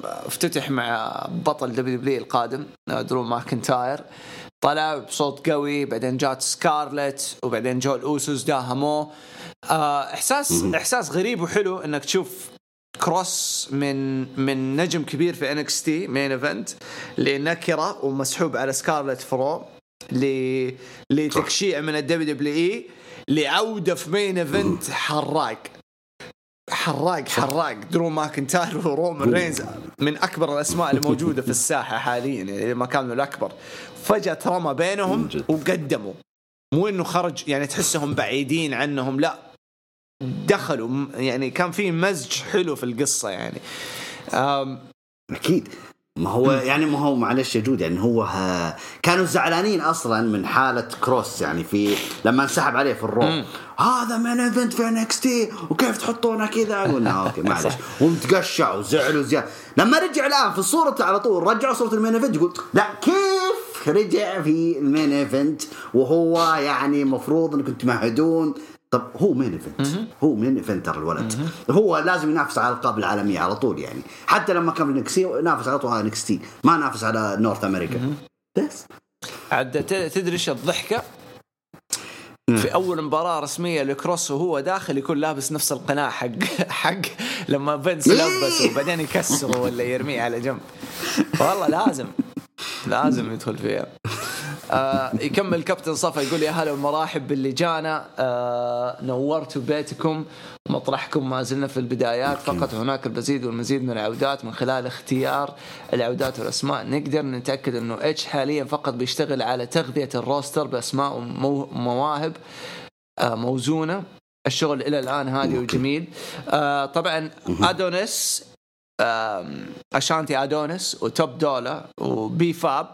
افتتح مع بطل WW القادم آه، درو ماكنتاير. طلع بصوت قوي بعدين جات سكارلت وبعدين جو ال Usos داهموه آه، إحساس إحساس غريب وحلو إنك تشوف كروس من من نجم كبير في NXT main event لنكره ومسحوب على سكارلت فرو لتكشيع من ال WWE لعودة في main event حراق. حراق حراق. درو ماكنتاير [laughs] ورومان رينز من أكبر الأسماء الموجودة في الساحة حاليا يعني ما كانوا الأكبر. فجأة ترمى بينهم وقدموا. مو إنه خرج يعني تحسهم بعيدين عنهم لا. دخلوا يعني كان في مزج حلو في القصة يعني. أكيد. ما هو يعني ما هو معلش يا جود يعني هو ها كانوا زعلانين أصلا من حالة كروس يعني في لما انسحب عليه في ال Raw هذا main event في NXT وكيف تحطونه كذا؟ قلنا okay [laughs] معلش. ومتقشع وزعلوا زياده لما رجع الآن في صورته على طول رجعوا صورة ال main event يقول لا كيف رجع في ال main event؟ وهو يعني المفروض إنكم تمهدون. طب هو main event هو main eventer الولد؟ هو لازم ينافس على الالقاب العالمية على طول يعني. حتى لما كان في NXT نافس على طول على NXT ما نافس على North America بس. عاد تدري إيش الضحكة؟ في أول مباراة رسمية لكروس وهو داخل يكون لابس نفس القناع حق حق لما فينس لبسه وبعدين يكسره ولا يرميه على جنب. والله لازم. لازم يدخل فيها. آه يكمل كابتن صفا يقول يا هلا ومراحب باللي جانا. آه نورتوا بيتكم مطرحكم ما زلنا في البدايات. فقط هناك المزيد والمزيد من العودات من خلال اختيار العودات والأسماء. نقدر نتأكد إنه اتش حاليا فقط بيشتغل على تغذية الروستر بأسماء ومواهب آه موزونة. الشغل إلى الآن هادي وجميل. آه طبعا ادونيس أشانتي ادونيس و Top Dolla و B-Fab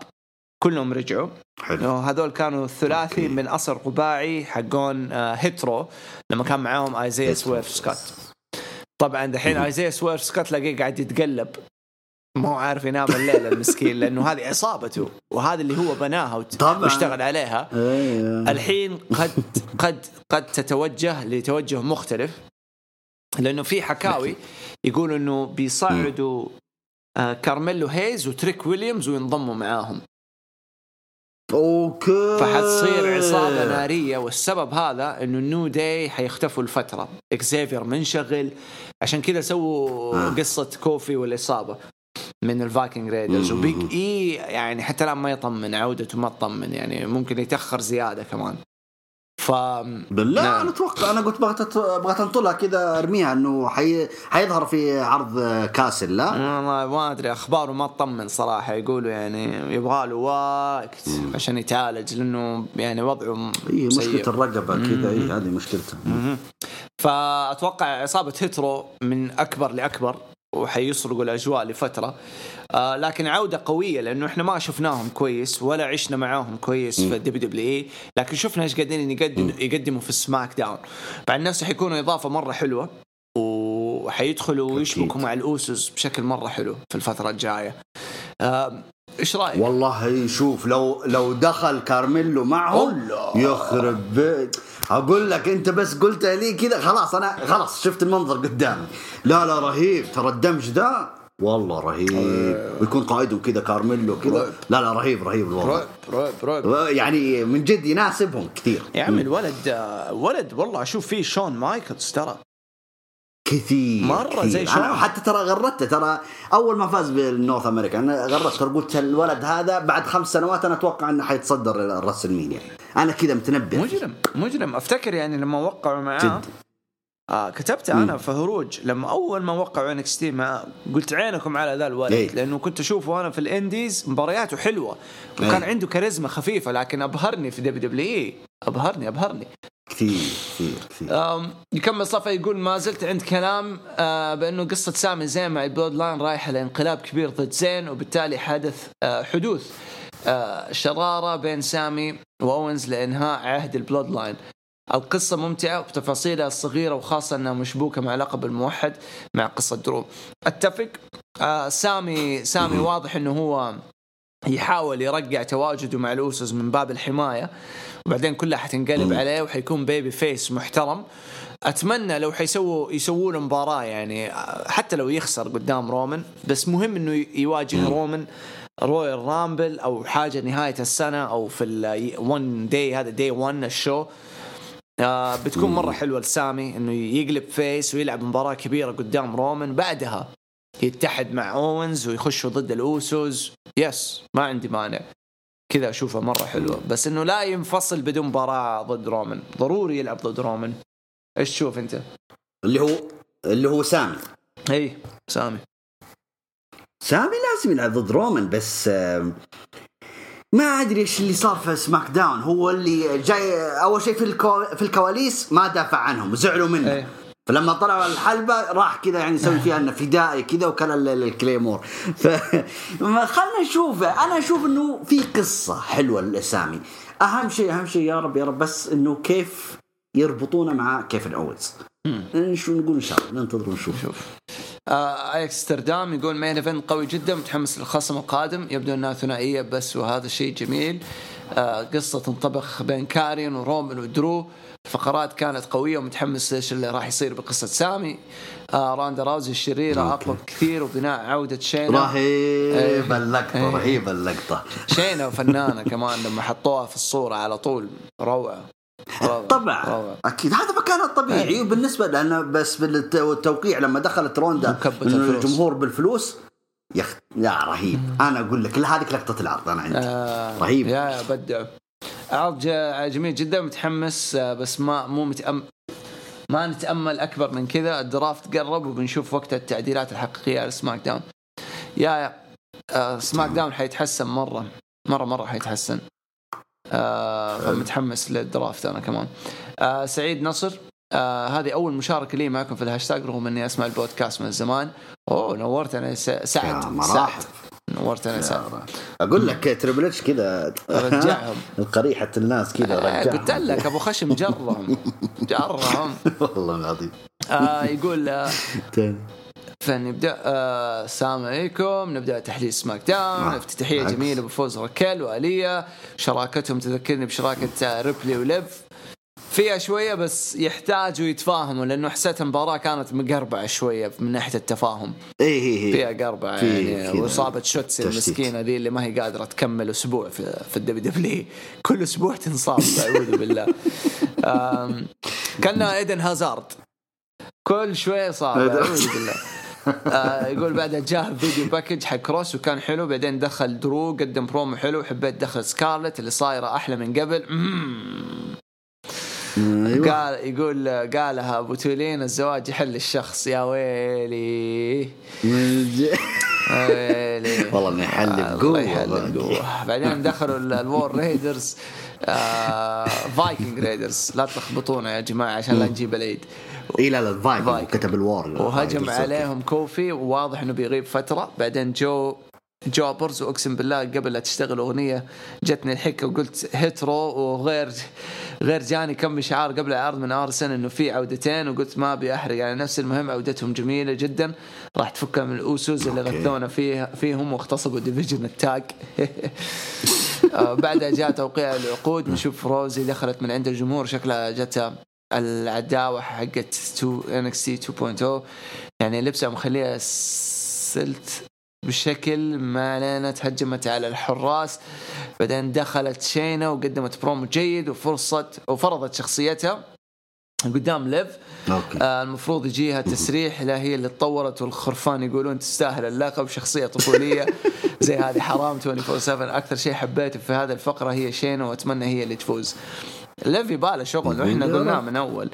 كلهم رجعوا حلو هذول كانوا الثلاثي okay. من اصل رباعي حقون آه، Hit Row لما كان معاهم Isaiah. Swerve Scott طبعا دحين. Isaiah Swerve Scott لاقيه قاعد يتقلب ما هو عارف ينام الليل المسكين [laughs] لأنه هذه عصابته وهذا اللي هو بناها. واشتغل عليها إيه. الحين قد قد قد تتوجه لتوجه مختلف لأنه في حكاوي يقولوا إنه بيصعدوا آه، كارميلو هيز وتريك ويليامز وينضموا معاهم okay. فحتصير عصابة نارية والسبب هذا إنه ال New Day حيختفوا لفتره إكزيفير منشغل. عشان كذا سووا آه. قصة كوفي والإصابة من ال Viking Raiders. و Big E يعني حتى الآن ما يطمن عودته ما تطمن يعني ممكن يتأخر زيادة كمان. ف بالله نعم. أنا أتوقع أنا قلت بغيت بغيت أنطلها كذا أرميها إنه حي... حيظهر في عرض Castle لا والله ما أدري أخباره ما تطمن صراحة يقولوا يعني يبغى له وقت عشان يتعالج لأنه يعني وضعه اي. مشكلة الرقبة كذا اي هذه مشكلتها مهم. فأتوقع عصابه Hit Row من أكبر لأكبر وحيسرقوا الأجواء لفترة آه لكن عودة قوية لأنه إحنا ما شفناهم كويس ولا عشنا معاهم كويس في ال WWE. لكن شفنا إيش قاعدين يقدم يقدموا في ال SmackDown. بعد نفسه حيكونوا إضافة مرة حلوة وحيدخلوا ويشبكوا مع ال Usos بشكل مرة حلو في الفترة الجاية. آه، إيش رأيك؟ والله شوف لو لو دخل كارميلو معهم. يخرب بيت. أقول لك أنت بس قلتها لي كذا خلاص أنا خلاص شفت المنظر قدامي. لا لا رهيب. ترى الدمج ده والله رهيب. ويكون قائدهم كذا كارميلو كذا. لا لا رهيب رهيب الوضع. رعب رعب رعب يعني من جد يناسبهم كثير. يا عمي الولد آه، ولد والله أشوف فيه شون مايكلز ترى. كثير مرة كثير. زي أنا شون. حتى ترى غردته ترى أول ما فاز بال North America أنا غردت ترى قلت الولد هذا بعد خمس سنوات أنا أتوقع إنه حيتصدر ال WrestleMania أنا كذا متنبه مجرم مجرم. أفتكر يعني لما وقعوا معاه. جد. آه كتبت أنا في هروج لما أول ما وقعوا NXT معاه قلت عينكم على ذا الولد إيه. لأنه كنت أشوفه أنا في ال indies مبارياته حلوة وكان إيه. عنده كاريزما خفيفة لكن أبهرني في WWE أبهرني أبهرني كثير كثير كثير يكمل صفا يقول ما زلت عند كلام آه بأنه قصة سامي زين مع ال Bloodline رايحة لانقلاب كبير ضد زين وبالتالي حدث آه حدوث آه شرارة بين سامي واونز لإنهاء عهد ال Bloodline القصة ممتعة بتفاصيلها الصغيرة وخاصة إنها مشبوكة مع لقب الموحد مع قصة درو. أتفق. آه سامي سامي واضح إنه هو يحاول يرجع تواجده مع الاوسوس من باب الحماية. وبعدين كلها حتنقلب عليه وحيكون babyface محترم. أتمنى لو حيسووا يسووا له مباراة يعني حتى لو يخسر قدام رومان بس مهم إنه يواجه رومان Royal Rumble أو حاجة نهاية السنة أو في ال Day 1 هذا Day 1 ال show. آه بتكون مرة حلوة لسامي إنه يقلب face ويلعب مباراة كبيرة قدام رومان بعدها يتحد مع أوينز ويخشوا ضد الاوسوس yes ما عندي مانع. كذا اشوفها مرة حلوة. بس إنه لا ينفصل بدون مباراة ضد رومان. ضروري يلعب ضد رومان. إيش تشوف أنت؟ اللي هو اللي هو سامي. اي سامي. سامي لازم يلعب ضد رومان بس ما أدري إيش اللي صار في SmackDown. هو اللي جاي أول شيء في الكو... في الكواليس ما دافع عنهم زعلوا منه. إيه. فلما طلعوا الحلبة راح كذا يعني يسوي فيها إنه فدائي كذا وكان ال- ال- ال Claymore. ف [laughs] خلنا نشوف أنا أشوف إنه في قصة حلوة لسامي أهم شيء أهم شيء يا رب يا رب بس إنه كيف يربطونه مع كيفن اونز شو نقول إن شاء الله؟ ننتظر ونشوف. شوف آه اكستردام يقول main event قوي جدا متحمس للخصم القادم يبدو أنها ثنائية بس وهذا شيء جميل آه قصة تنطبخ بين كاريون ورومان ودرو الفقرات كانت قوية ومتحمس إيش اللي راح يصير بقصة سامي آه راندا راوزي الشريره. اقوى بكثير وبناء عودة شينا رهيب إيه. اللقطة إيه. رهيب اللقطة شينا فنانه كمان لما حطوها في الصورة على طول روعة. طبعا. أكيد. هذا مكانها الطبيعي وبالنسبة لأنه بس بالتوقيع لما دخلت روندا. الجمهور بالفلوس يا أخ- يا رهيب. أنا أقول لك لا هذيك لقطة العرض أنا عندي. آه رهيب. يا يا بدع عرض جميل جدا متحمس آه، بس ما مو متأم ما نتأمل أكبر من كذا. ال draft قرب وبنشوف وقت التعديلات الحقيقية على SmackDown. يا يا آه SmackDown حيتحسن مرة مرة مرة حيتحسن. آه فمتحمس لل draft أنا كمان. آه سعيد نصر. آه هذه أول مشاركة لي معكم في الهاشتاج رغم إني أسمع البودكاست من زمان. أوه س- يا سعد. سعد. مرحب نورتنا يا سعد. أقول لك تريبل إتش كذا رجعهم. [laughs] القريحة الناس كذا آه رجعهم. قلت لك أبو خشم جرهم. [laughs] جرهم. والله العظيم. آه يقول آه فنبدأ آه السلام عليكم. نبدأ تحليل SmackDown. نعم. افتتاحية بالعكس. جميلة بفوز راكيل وآلية. شراكتهم تذكرني بشراكة آه، ريبلي وليف. فيها شوية بس يحتاجوا يتفاهموا لأنه حسيت المباراة كانت مقربعة شوية من ناحية التفاهم. إي هي هي فيها قربعة في يعني وإصابة شوتسي. المسكينة ذي اللي ما هي قادرة تكمل أسبوع في, في ال WW كل أسبوع تنصاب أعوذ بالله. كانها إيدن هازارد. كل شوية صار. أعوذ بالله. آه يقول بعدها جاء video package حق كروس وكان حلو بعدين دخل درو قدم برومو حلو حبيت دخل سكارلت اللي صايرة أحلى من قبل. أيوه. قال يقول قالها أبو تولين الزواج يحل الشخص يا ويلي. [laughs] ويلي. والله إنه يحل والله. بقوة. بعدين دخلوا ال- الوور ريدرز آه فايكنج ريدرز لا تلخبطونا يا جماعة عشان لا نجيب العيد. اي لا لا الفايكنج فايكنج. كتب الوار وهجم. عليهم كوفي وواضح إنه بيغيب فترة بعدين جو جوبرز وأقسم بالله قبل لا تشتغل أغنية جتني الحكة وقلت هيترو وغير غير جاني كم اشعار قبل العرض من ارسن إنه في عودتين وقلت ما أبي أحرق على نفسي المهم عودتهم جميلة جدا راح تفكها من الاوسوس اللي. غثونا فيها فيهم واغتصبوا ديفيجن التاج [laughs] آه، بعدها جاء توقيع العقود نشوف روزي دخلت من عند الجمهور شكلها جتها العداوة حقت 2 انكس تي 2.0 يعني لبسها مخليها سلت بشكل ما علينا تهجمت على الحراس. بعدين دخلت شينا وقدمت برومو جيد وفرصة وفرضت شخصيتها قدام ليف. آه المفروض يجيها تسريح لا هي اللي تطورت والخرفان يقولون تستاهل اللقب شخصية طفولية. [laughs] زي هذه حرام 24/7 أكثر شيء حبيته في هذه الفقرة هي شينا وأتمنى هي اللي تفوز. ليف يباله شغل وإحنا قلناه. من أول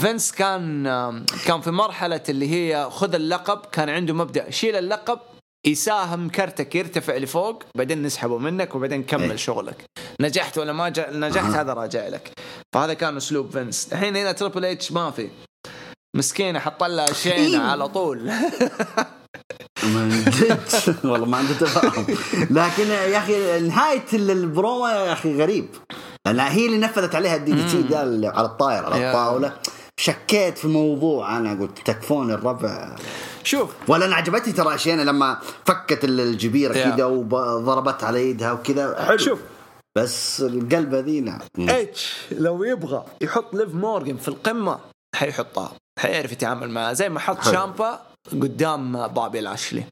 فينس كان كان في مرحلة اللي هي خذ اللقب كان عنده مبدأ شيل اللقب يساهم كرتك يرتفع لفوق بعدين نسحبه منك وبعدين كمل إيه. شغلك نجحت ولا ما جا... نجحت. هذا راجع لك فهذا كان أسلوب فينس الحين هنا تريبل اتش ما في مسكينة حط لها شينة إيه. على طول [laughs] [laughs] والله ما عنده تفاهم لكن يا أخي نهاية البرومو يا أخي غريب. لأن هي اللي نفذت عليها ال DDT ده على الطاير على. الطاولة. شكيت في الموضوع أنا قلت تكفون الربع. شوف. ولا أنا عجبتني ترى اشياء لما فكت الجبيرة. كذا وضربت على يدها وكذا. حلو. شوف. بس القلبه ذي لا اتش لو يبغى يحط ليف مورجن في القمة حيحطها. حيعرف يتعامل معها. زي ما حط حلو. شامبا قدام بابي لاشلي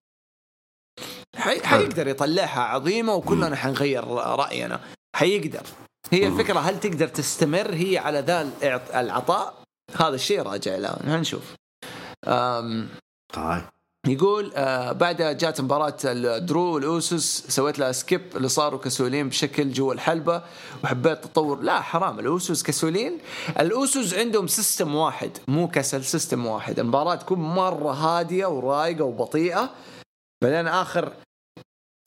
حي... حيقدر يطلعها عظيمة وكلنا حنغير رأينا. حيقدر. هي الفكرة هل تقدر تستمر هي على ذا العطاء؟ هذا الشيء راجع له. هنشوف. أم... طيب. يقول آه بعدها جات مباراة الدرو والأوسوس سويت لها skip اللي صاروا كسولين بشكل جوا الحلبة وحبيت تطور. لا حرام الأوسوس كسولين. الأوسوس عندهم system واحد مو كسل system واحد. المباراة تكون مرة هادية ورايقة وبطيئة بعدين آخر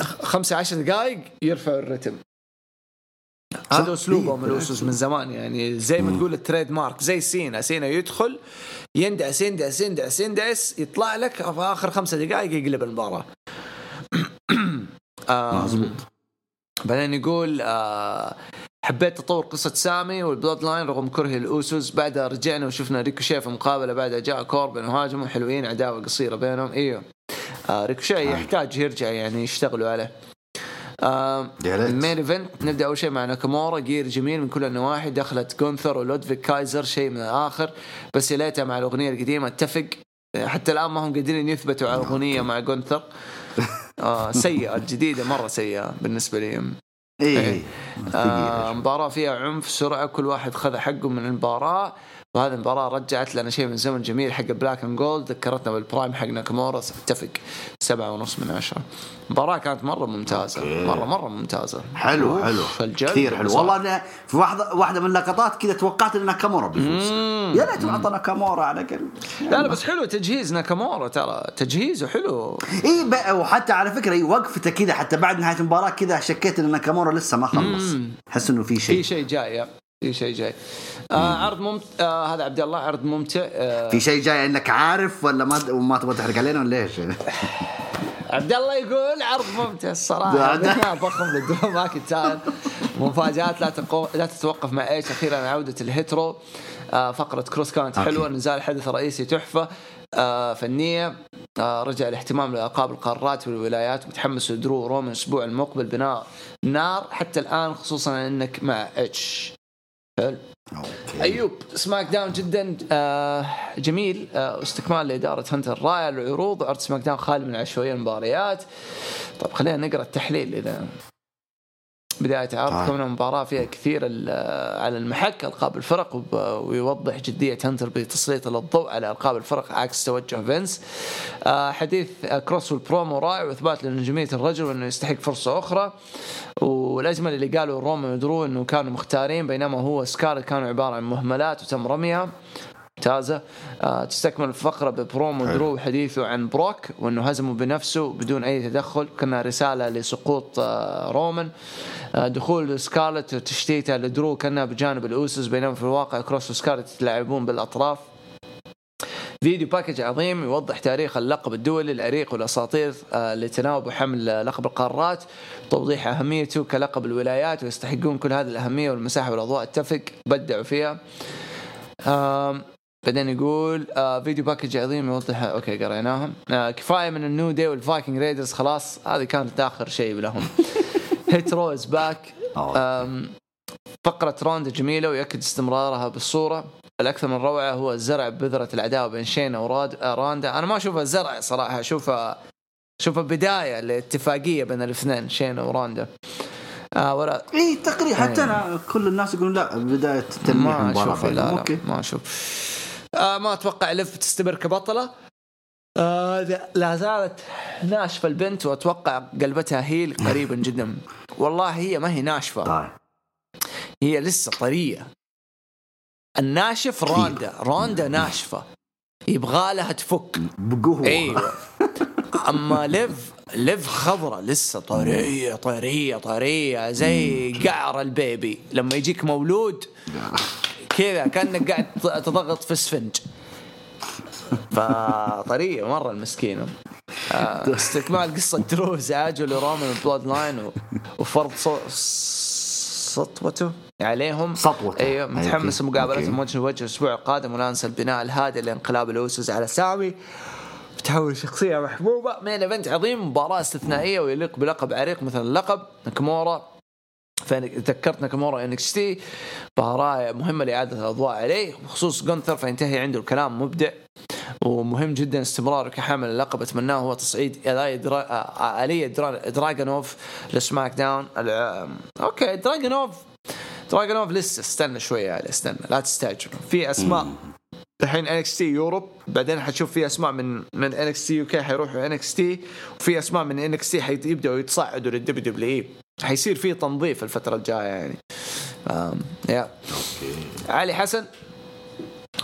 خمسة عشر دقائق يرفعوا الرتم. هذا اسلوبهم الاوسوس من زمان يعني زي ما تقول ال trademark زي سينا سينا يدخل يندعس يندعس يندعس يندعس يطلع لك في آخر خمسة دقائق يقلب المباراة. [clears throat] آه، مظبوط. بعدين يقول آه حبيت تطور قصة سامي والبلود لاين رغم كره الأوسوس بعدها رجعنا وشفنا ريكوشيه في مقابلة بعدها جاء كوربن. وهاجموا حلوين عداوة قصيرة بينهم. إيوه. آه ريكوشيه يحتاج يرجع يعني يشتغلوا عليه. آه. ال main event نبدأ أول شيء مع ناكامورا جونثر جميل من كل النواحي. دخلت جونثر ولودفيك كايزر شيء من الآخر. بس يا ليتها مع الأغنية القديمة. أتفق. حتى الآن ما هم قادرين يثبتوا على اغنيه مع جونثر [laughs] آه سيئة. الجديدة مرة سيئة بالنسبة لي. إي إيه. آه مباراة فيها عنف سرعة. كل واحد خذ حقه من المباراة. وهذه المباراة رجعت لنا شيء من زمن جميل حق black and gold ذكرتنا بال prime حق ناكامورا أتفق. سبعة ونص من عشرة. المباراة كانت مرة ممتازة. أوكي. مرة مرة ممتازة. حلو حلو. كثير حلو. والله أنا في واحدة واحدة من اللقطات كذا توقعت إن ناكامورا بيفوز. يا ريت أعطى ناكامورا على الاقل لا لا بس حلو تجهيز ناكامورا ترى. تجهيزه حلو إي وحتى على فكرة إيه وقفته كذا حتى بعد نهاية المباراة كذا شكيت إن ناكامورا لسه ما خلص. أحس إنه في في شيء شيء جاي في شيء جاي. آه عرض ممتع آه هذا عبد الله عرض ممتع آه. في شيء جاي انك عارف ولا ما ما تبغى تحرق علينا ولا إيش؟ [laughs] عبد الله يقول عرض ممتع الصراحة. ضخم للدرو ماكنتاير مفاجآت لا تقو... لا تتوقف مع إيش. أخيرا عودة الهيترو آه فقرة كروس كانت. حلوة نزال حدث رئيسي تحفة آه فنية آه رجع الاهتمام لألقاب القارات والولايات متحمس لدرو رومان الأسبوع المقبل بناء نار. حتى الآن خصوصا إنك مع اتش حلو. أيوب سماك داون جدا آه جميل. آه استكمال لإدارة هنتر رائع العروض عرض سماك داون خالي من العشوائيه المباريات. طيب خلينا نقرأ التحليل إذا بداية عرض طيب. كون المباراة فيها كثير على المحك ألقاب الفرق ويوضح جدية هنتر بتسليط الضوء على ألقاب الفرق عكس توجه فينس. آه، حديث آه، كروس والبرومو رائع وإثبات لنجومية الرجل وأنه يستحق فرصة أخرى. والأجمل اللي قالوا رومان ودرو أنه كانوا مختارين بينما هو سكارلت كانوا عبارة عن مهملات وتم رميها ممتازة. آه تستكمل الفقرة ببرومو درو وحديثه عن بروك وأنه هزمه بنفسه بدون أي تدخل كنا رسالة لسقوط آه رومان آه دخول سكارلت وتشتيته لدرو كأنها بجانب الاوسس بينما في الواقع كروس وسكارلت يتلاعبون بالأطراف. video package عظيم يوضح تاريخ اللقب الدولي العريق والأساطير آه، اللي تناوبوا حمل لقب القارات. توضيح أهميته كلقب الولايات ويستحقون كل هذه الأهمية والمساحة والأضواء اتفق بدعوا فيها. بعدين يقول آه video package عظيم يوضح أوكي قريناهم. آه كفاية من النيو دي والفايكنج ريدرز خلاص هذه كانت آخر شيء لهم. هيترو is back فقرة روندا جميلة ويؤكد استمرارها بالصورة. الأكثر من روعة هو الزرع بذرة العداوة بين شينا وروندا أنا ما أشوفها زرع صراحة أشوفها أشوفها بداية لاتفاقية بين الاثنين شينا وراندا آه ولا إي تقريبا حتى أنا كل الناس يقولون لا بداية تلميح ما أشوف لا. لا ما أشوف. آه ما أتوقع ليف تستمر كبطلة. آه لا- لا زالت ناشفة البنت وأتوقع قلبتها هيل قريبا [laughs] جدا. والله هي ما هي ناشفة. طيب. هي لسه طرية. الناشف روندا. روندا ناشفة. يبغى لها تفك. بقوه أيوه. أما ليف ليف خضرة. لسه طرية طرية طرية زي قعر ال baby. لما يجيك مولود كذا كأنك قاعد تضغط في اسفنج فطرية مرة المسكينه آه، استكمال قصة درو ازعاجه لرومان البلود لاين وفرض سطوته عليهم سطوته. أيوه متحمس أوكي. لمقابلتهم. وجه لوجه الأسبوع القادم ولا ننسى البناء الهادئ لإنقلاب الأوسوس على سامي تحول شخصية محبوبة main event عظيم مباراة استثنائية ويليق بلقب عريق مثل اللقب ناكامورا فين تذكرت ناكامورا NXT مباراة مهمة لإعادة الأضواء عليه بخصوص جونثر فينتهي عنده الكلام مبدع ومهم جدا استمراره كحامل اللقب اتمناه هو تصعيد درا... آه، آلية درا... دراجونوف لسماك داون. أوكي دراجونوف دراجونوف لسه استنى شوية عليه استنى لا تستعجلوا في أسماء. الحين NXT Europe بعدين حتشوف في أسماء من من NXT UK حيروحوا NXT وفي أسماء من NXT حيبدأوا يتصعدوا لل WWE. حيصير في تنظيف الفترة الجاية يعني. yeah. علي حسن.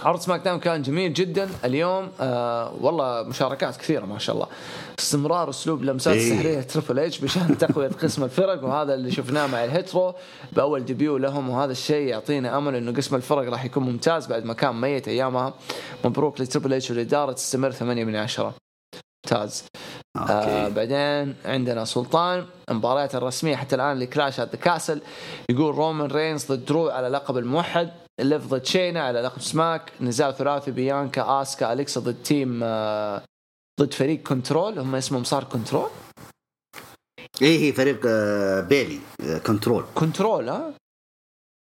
عرض سماك داون كان جميل جدا اليوم. آه والله مشاركات كثيرة ما شاء الله. استمرار أسلوب لمسات إيه. السحريه تريبل اتش بشأن [laughs] تقوية قسم الفرق وهذا اللي شفناه مع الهيترو بأول debut لهم وهذا الشيء يعطينا أمل إنه قسم الفرق راح يكون ممتاز بعد ما كان ميت أيامها. مبروك لتريبل اتش والاداره تستمر 8 من 10 ممتاز. آه أوكي. بعدين عندنا سلطان المباريات الرسمية حتى الآن لكلاش ذا كاسل يقول رومان رينز ضد درو على لقب الموحد ليف ضد شينا على لقب سماك نزال ثلاثي بيانكا اسكا اليكسا ضد team آه ضد فريق كنترول هم اسمهم صار كنترول إيه هي فريق آه، بيلي آه، كنترول كنترول ها؟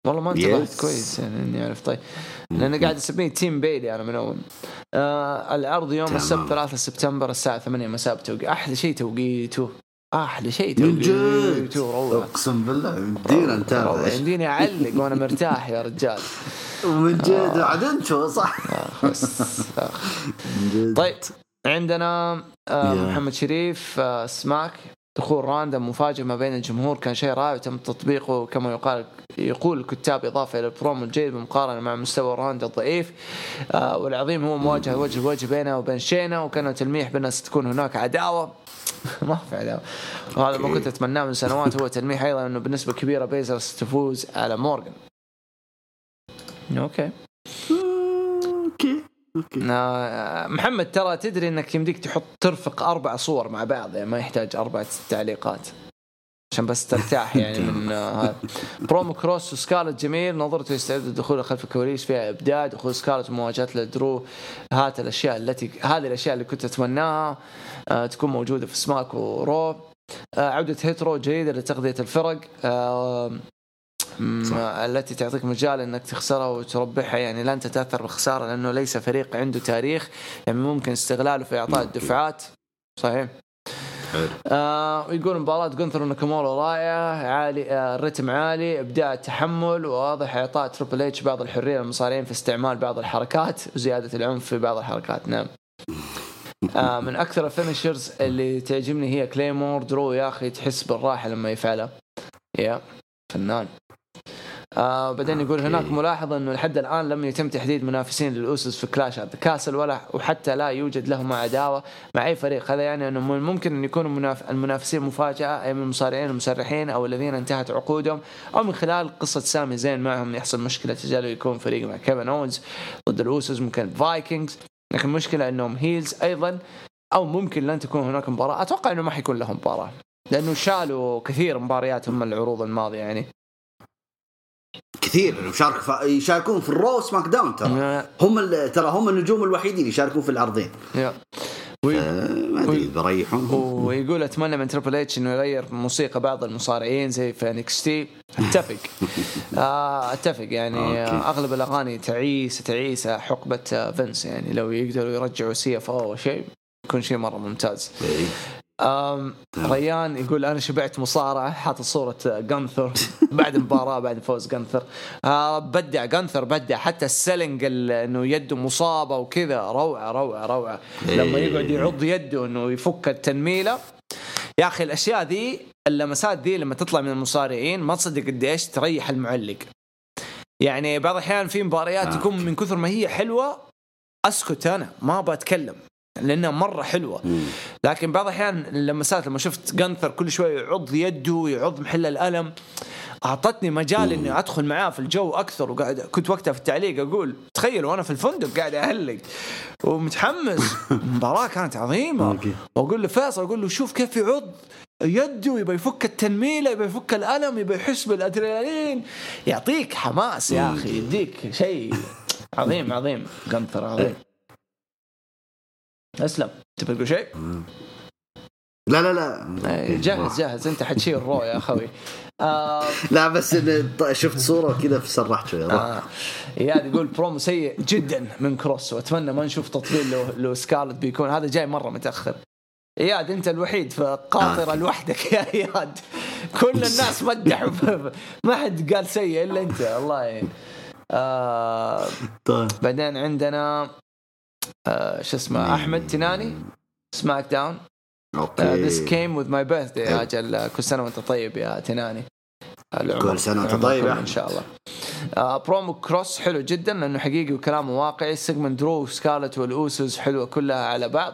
والله ما انتبهت. كويس يعني إني أعرف. طيب. لاني قاعد اسميه تيم بيلي أنا من أول. آه العرض يوم. السبت 3 سبتمبر الساعة 8 مساء بتوقيت أحلى شيء توقيته أحلى شيء من جد؟ توقيته روعة. أقسم بالله. يمدينا. نتابع يمديني أعلق وأنا مرتاح يا رجال. من جد. عاد شو صح. من جد. طيب عندنا آه. محمد شريف آه سماك. دخول random مفاجئ ما بين الجمهور كان شيء رائع وتم تطبيقه كما يقال يقول الكتاب إضافة إلى البرومو الجيد بالمقارنة مع مستوى راندا الضعيف. آه والعظيم هو مواجهة وجه لوجه بينه وبين شينا وكان تلميح بأن ستكون هناك عداوة. [laughs] ما في عداوة. وهذا ما كنت أتمناه من سنوات هو تلميح أيضا إنه بنسبة كبيرة بيزلر ستفوز على مورغان. okay. okay. آه، محمد ترى تدري إنك يمديك تحط ترفق أربع صور مع بعض يعني ما يحتاج أربع تعليقات. عشان بس ترتاح [laughs] يعني من هذا برومو كروس وسكارلت جميل نظرته يستعد للدخول خلف الكواليس فيها إبداع دخول سكارلت ومواجهه لدرو. هات الأشياء التي هذه الأشياء اللي كنت أتمناها آه، تكون موجودة في سماك ورو. آه، عودة هيت رو جيدة لتغذية الفرق. آه، التي تعطيك مجال إنك تخسرها وتربحها يعني لن تتأثر بالخساره لأنه ليس فريق عنده تاريخ. يعني ممكن استغلاله في إعطاء الدفعات. صحيح. آه ويقول مباراة جونثر وناكامورا رائعة. عالي آه الرتم عالي. إبداع التحمل. وواضح إعطاء تريبل اتش بعض الحرية للمصارعين في استعمال بعض الحركات. وزيادة العنف في بعض الحركات. نعم. آه من أكثر ال finishers اللي تعجبني هي كليمور درو يا أخي تحس بالراحة لما يفعلها. يا فنان. آه بعدين يقول هناك ملاحظة إنه لحد الآن لم يتم تحديد منافسين للأوسوس في كلاش ذا كاسل ولا وحتى لا يوجد لهم عداوة مع أي فريق. هذا يعني إنه من ممكن إن يكونوا مناف... المنافسين مفاجأة أي من المصارعين المسرحين أو الذين انتهت عقودهم أو من خلال قصة سامي زين معهم يحصل مشكلة تجعله يكون فريق مع كيفن اونز ضد الأوسوس ممكن فايكنجز لكن المشكلة إنهم heels أيضا أو ممكن لن تكون هناك مباراة. أتوقع إنه ما حيكون لهم مباراة لأنه شالوا كثير مباريات هم العروض الماضية يعني. كثير يشارك. يشاركون في الرو سماك داون ترى هم ال... ترى هم النجوم الوحيدين يشاركون في العرضين. وي- آه، ما أدري بريحهم ويقول أتمنى من تريبل اتش إنه يغير موسيقى بعض المصارعين زي في انكس تي أتفق [laughs] آه أتفق يعني. آه أغلب الأغاني تعيسه تعيسه حقبة آه، فينس يعني لو يقدروا يرجعوا سي اف أو شيء يكون شيء مرة ممتاز إيه. ريان يقول أنا شبعت مصارعة حاطط صورة جانثر. [laughs] بعد مباراة بعد فوز جانثر. آه بدع جانثر بدع. حتى ال selling ال- إنه يده مصابة وكذا روعة روعة روعة. لما إيه. يقعد يعض يده إنه يفك التنميلة. يا أخي الأشياء ذي اللمسات ذي لما تطلع من المصارعين ما تصدق قد إيش تريح المعلق. يعني بعض الأحيان في مباريات. تكون من كثر ما هي حلوة أسكت أنا ما بتكلم لأنها مرة حلوة. مم. لكن بعض الأحيان اللمسات لما شفت جانثر كل شوية يعض يده يعض محل الألم أعطتني مجال إني أدخل معاه في الجو أكثر. وقاعد كنت وقتها في التعليق أقول تخيلوا أنا في الفندق قاعد أهلق ومتحمس. [laughs] المباراه كانت عظيمة. وأقول لفيصل أقول له شوف كيف يعض يده يبى يفك التنميلة يبى يفك الألم يبى يحس بالأدرينالين. يعطيك حماس يا أخي يديك شيء. عظيم عظيم. جانثر عظيم. اسلم تبي تقول شيء؟ لا لا لا. إيه، جهز جهز أنت حتشيل الرو يا أخوي. آه. لا بس شفت صورة كذا فسرحت شوي. آه. اياد يقول برومو سيء جدا من كروس. وأتمنى ما نشوف تطبيل لو, لو سكارلت بيكون. هذا جاي مرة متأخر. إياد أنت الوحيد في قاطرة آه. لوحدك يا إياد. كل الناس مدحوا ما حد قال سيء إلا أنت. الله يعين آه. طيب. بعدين عندنا آه شو اسمه أحمد تناني سماك داون okay. this came with my birthday حلو. آجل آه، كل سنة وأنت طيب يا تناني. العمر- كل طيب كله أحمد. إن شاء الله. آه برومو كروس حلو جدا لأنه حقيقي وكلامه واقعي. segment درو وسكارلت والأوسوس حلوة كلها على بعض.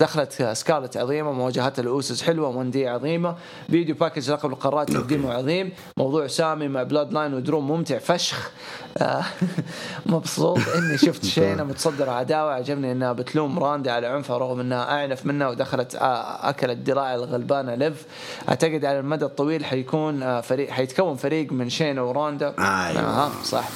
دخلت سكارلت عظيمة مواجهات الأوسوس حلوة موندي عظيمة. video package لقب القارات تقديمه عظيم. موضوع سامي مع بلود لاين ودرو ممتع فشخ. آه [laughs] مبسوط إني شفت [laughs] شينا متصدر عداوه عجبني إنها بتلوم راندي على عنفها رغم إنها أعنف منها ودخلت آه أكلت دراع الغلبانة ليف. أعتقد على المدى الطويل حيكون آه فريق حيتكون فريق من شينا وراندا أيوة. آه صح.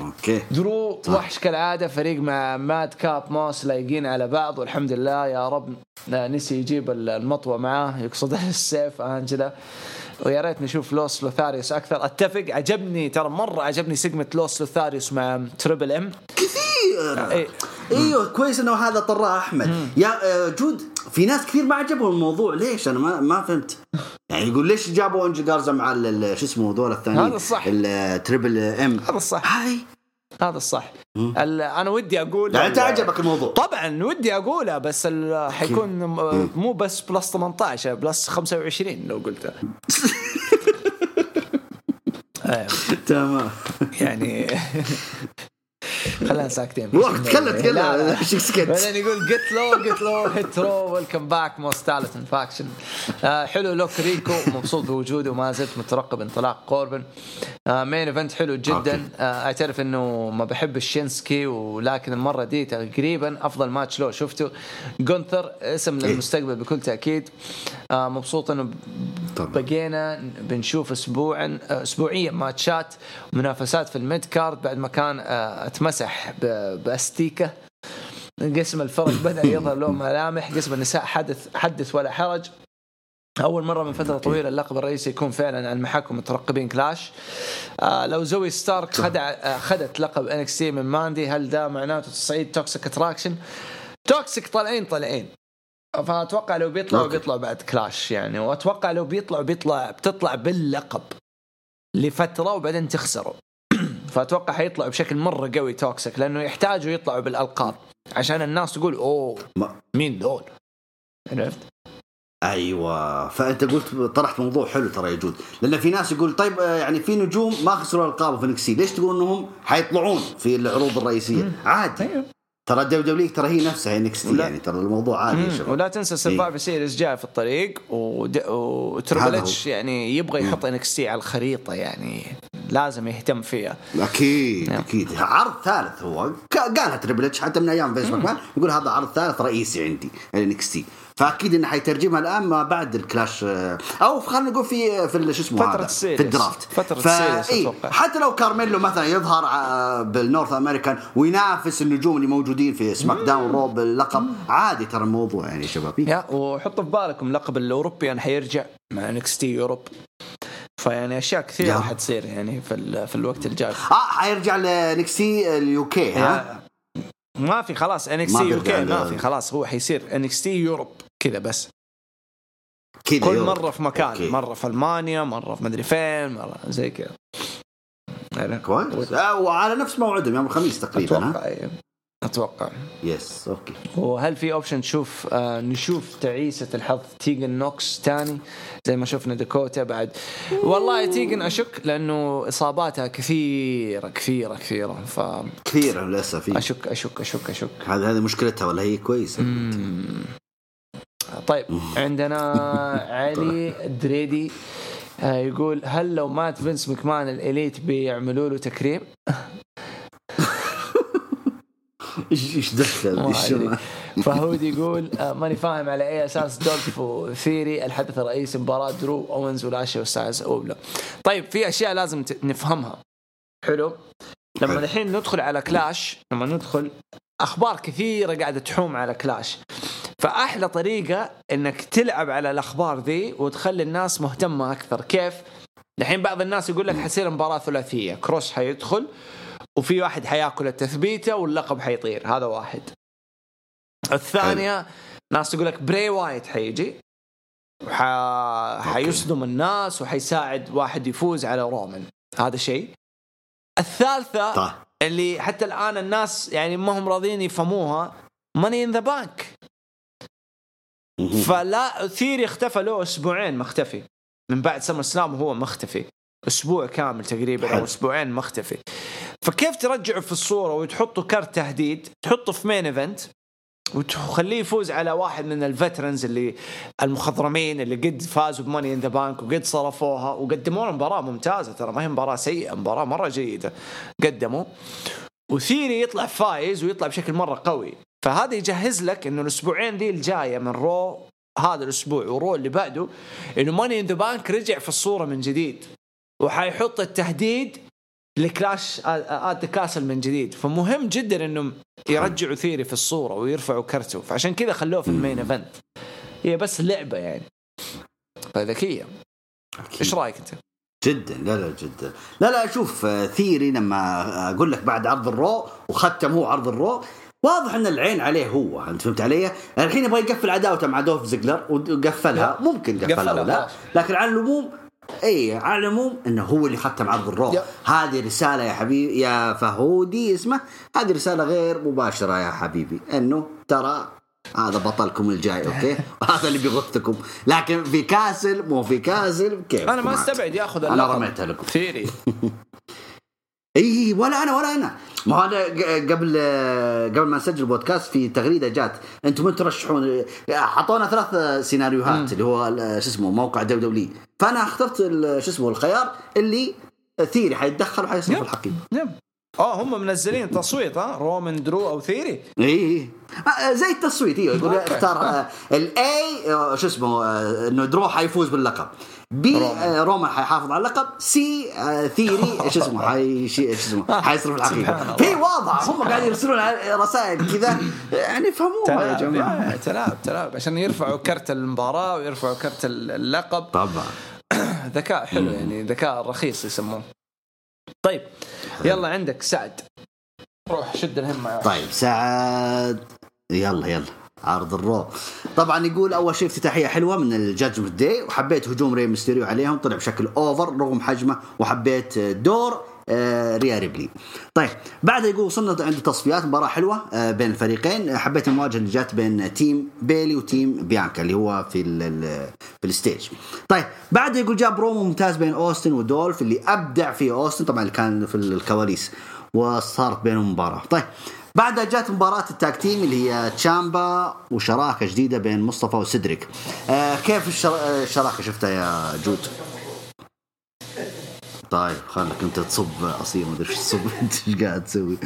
okay. درو وحش كالعادة فريق مع ماد كاب موس لايقين على بعض والحمد لله يا رب. نسي يجيب المطوة معاه يقصد [laughs] السيف أنجلا. ويا ريت نشوف لوس لوثاريوس أكثر. أتفق عجبني ترى مرة عجبني segment لوس لوثاريوس مع تريبل إم. كثير. إيه. إيوه كويس إنه هذا طراه أحمد. يا آه، good. في ناس كثير ما عجبهم الموضوع. ليش؟ أنا ما ما فهمت. يعني يقول ليش جابوا أنجي جارزا مع شو اسمه ذول الثانيين؟ هذا الصح. التريبل ام هذا الصح. هاي. هذا الصح. ال- أنا ودي أقول يعني أنت عجبك الموضوع. طبعا ودي اقولها بس حيكون مو بس plus 18 plus 25 لو قلتها [laughs] أيوة. تمام. يعني [laughs] خلينا ساكتين. روح تكلم تكلم سكت بعدين يقول جيت لو جيت لو هيت رو welcome back most talent faction حلو look ريكو مبسوط بوجوده وما زلت مترقب انطلاق كوربن. آه main event حلو. جدا. آه اعترف إنه ما بحب الشينسكي ولكن المرة دي تقريبا أفضل ماتش له شفته. جونثر اسم إيه. للمستقبل بكل تأكيد. آه مبسوط إنه. بقينا بنشوف اسبوعا اسبوعيا ماتشات منافسات في ال mid card بعد ما كان آه، أتمسح. ب- باستيكة. قسم الفرق بدأ [coughs] يظهر له ملامح قسم النساء حدث حدث ولا حرج. أول مرة من فترة طويلة اللقب الرئيسي يكون فعلا على المحك ومترقبين كلاش. آه لو زوي ستارك خدع آه خدت لقب انكس من ماندي هل ده معناته تصعيد توكسيك اتراكشن توكسيك طالعين طالعين فأتوقع لو بيطلعوا okay. بيطلعوا بعد كلاش يعني. وأتوقع لو بيطلعوا بيطلع بتطلع باللقب لفترة وبعدين تخسروا. فأتوقع حيطلعوا بشكل مرة قوي Toxic لأنه يحتاجوا يطلعوا بالألقاب. عشان الناس تقول أوه مين دول؟ عرفت؟ أيوه. فأنت قلت طرحت موضوع حلو ترى يجوز لأن في ناس يقول طيب آه، يعني في نجوم ما خسروا القاب في NXT ليش تقول إنهم حيطلعون في العروض الرئيسية؟ عادي. أيوه. ترى ال WWE ترى هي نفسها NXT ولا- يعني ترى الموضوع عادي. شباب. ولا تنسى Survivor Series جاي في الطريق و Triple. H يعني يبغى يحط NXT على الخريطة يعني لازم يهتم فيها. أكيد نعم. أكيد. عرض ثالث هو. قالها Triple H حتى من أيام فينس ماكمان يقول هذا عرض ثالث رئيسي عندي ال NXT فأكيد إنه حيترجمها الآن ما بعد ال Clash آه، أو خلينا نقول في في ال- شو اسمه فترة هذا ال Series. في ال draft. فترة ف- ال Series إيه، أتوقع. حتى لو كارميلو مثلا يظهر آه، بال North American وينافس النجوم اللي موجودين في SmackDown Raw باللقب عادي ترى الموضوع يعني شباب. يا وحطوا في بالكم لقب ال European حيرجع مع NXT Europe فيعني أشياء كثيرة يا. حتصير يعني في في الوقت الجاي. آه حيرجع ل NXT ال UK ها؟ ما في خلاص NXT بيرجع UK ما في خلاص هو حيصير NXT Europe كذا بس. كذا كل Europe. مرة في مكان okay. مرة في ألمانيا مرة في مدري فين مرة زي كذا. يعني كويس. آه وعلى نفس موعدهم يوم الخميس تقريبا ها؟ أتوقع yes okay وهل في option تشوف آه نشوف تعيسة الحظ تيجن نوكس تاني زي ما شفنا داكوتا بعد والله تيجن أشك لأنه إصاباتها كثيرة كثيرة كثيرة فاشك كثير للأسف إيه. أشك أشك أشك, أشك. هذه هذه مشكلتها ولا هي كويسة طيب [laughs] عندنا علي دريدي آه، يقول هل لو مات فينس مكمان ال Elite بيعملوا له تكريم؟ [laughs] إيش إيش دخل؟ إيش. فهود [laughs] يقول آه، ماني فاهم على اي أساس دولف ثيري الحدث الرئيسي مباراة درو أوينز ولاشلي وستايلز اوبلا طيب في أشياء لازم نفهمها. حلو. لما. الحين ندخل على Clash لما ندخل أخبار كثيرة قاعدة تحوم على Clash. فأحلى طريقة إنك تلعب على الأخبار ذي وتخلي الناس مهتمة أكثر. كيف؟ الحين بعض الناس يقول لك حتصير مباراة ثلاثية. كروس حيدخل وفي واحد حياكل التثبيته واللقب حيطير هذا واحد. الثانية ناس تقول لك بري وايت حيجي. وح... حيصدم الناس وحيساعد واحد يفوز على رومان. هذا شيء. الثالثة طيب اللي حتى الآن الناس يعني ما هم راضيين يفهموها Money in the Bank. فلا ثيري اختفى له أسبوعين مختفي. من بعد SummerSlam وهو مختفي. أسبوع كامل تقريبا أو. أسبوعين مختفي. فكيف ترجعه في الصورة وتحطه كرت تهديد؟ تحطه في main event وتخليه يفوز على واحد من ال veterans اللي المخضرمين اللي قد فازوا ب Money in the Bank وقد صرفوها وقدموا لنا مباراة ممتازة ترى ما هي مباراة سيئة مباراة مرة جيدة قدموا. وثيري يطلع فايز ويطلع بشكل مرة قوي. فهذا يجهز لك إنه الأسبوعين ذي الجاية من Raw هذا الأسبوع و Raw اللي بعده إنه Money in the Bank رجع في الصورة من جديد. وحيحط التهديد ل Clash at Castle من جديد فمهم جدا إنهم يرجعوا ثيري في الصورة ويرفعوا كرته فعشان كذا خلوه في ال main event هي بس لعبة يعني فذكية. إيش رأيك أنت؟ جدا لا لا جدا لا لا شوف آه، ثيري لما أقول لك بعد عرض ال Raw وختم هو عرض ال Raw واضح إن العين عليه هو أنت فهمت علي؟ الحين يبغى يقفل عداوته مع دولف زيجلر وقفلها. ممكن قفلها ولا. لكن على العموم اي على العموم إنه هو اللي ختم عرض ال Raw. هذه رسالة يا حبيبي يا فهودي اسمه. هذه رسالة غير مباشرة يا حبيبي. إنه ترى هذا بطلكم الجاي okay؟ [laughs] وهذا اللي بيغثكم لكن في Castle مو في Castle كيف؟ أنا ما استبعد ياخذ أنا رميتها لكم. ثيري. [laughs] اي ولا أنا ولا أنا. ما أنا قبل قبل ما نسجل البودكاست في تغريدة جات. أنتم من ترشحون أعطونا ثلاث سيناريوهات اللي هو شو اسمه موقع WWE فأنا اخترت شو اسمه الخيار اللي ثيري حيتدخل وحيصرف yep. الحقيبة. آه هم منزلين تصويت ها؟ رومان درو أو ثيري. اي اي آه، زي التصويت أيوه يقول. اختار ال A شو اسمه آه، إنه درو حيفوز باللقب. B رومان. آه، حيحافظ على اللقب. C آه، ثيري [laughs] شو اسمه حي شو اسمه [laughs] حيصرف الله. في واضح هم قاعدين يرسلون رسائل كذا. يعني فهموها يا جماعة. تلاعب تلاعب عشان يرفعوا كرت المباراة ويرفعوا كرت اللقب. طبعا. [clears throat] ذكاء حلو يعني ذكاء رخيص يسموه. طيب. يلا عندك سعد. روح شد الهمه يا طيب سعد. يلا يلا. عرض ال Raw طبعا يقول أول شيء افتتاحية حلوة من ال Judgment Day وحبيت هجوم ري ميستيريو عليهم طلع بشكل over رغم حجمه وحبيت دور ريا ريبلي. طيب بعدها يقول وصلنا عند تصفيات مباراة حلوة آه، بين الفريقين. حبيت المواجهة اللي جات بين team بيلي و team بيانكا اللي هو في ال في ال stage. طيب بعدها يقول جاب برومو ممتاز بين أوستن ودولف اللي أبدع فيه أوستن. طبعا اللي كان في الكواليس وصارت بينهم مباراة. طيب بعدها جات مباراة ال tag team اللي هي تشامبا وشراكة جديدة بين مصطفى وسدريك. آه كيف الشر... آه، الشراكة شفتها يا جود؟ طيب خلك انت تصب اصيل ما ادري إيش تصب [laughs] انت إيش قاعد تسوي؟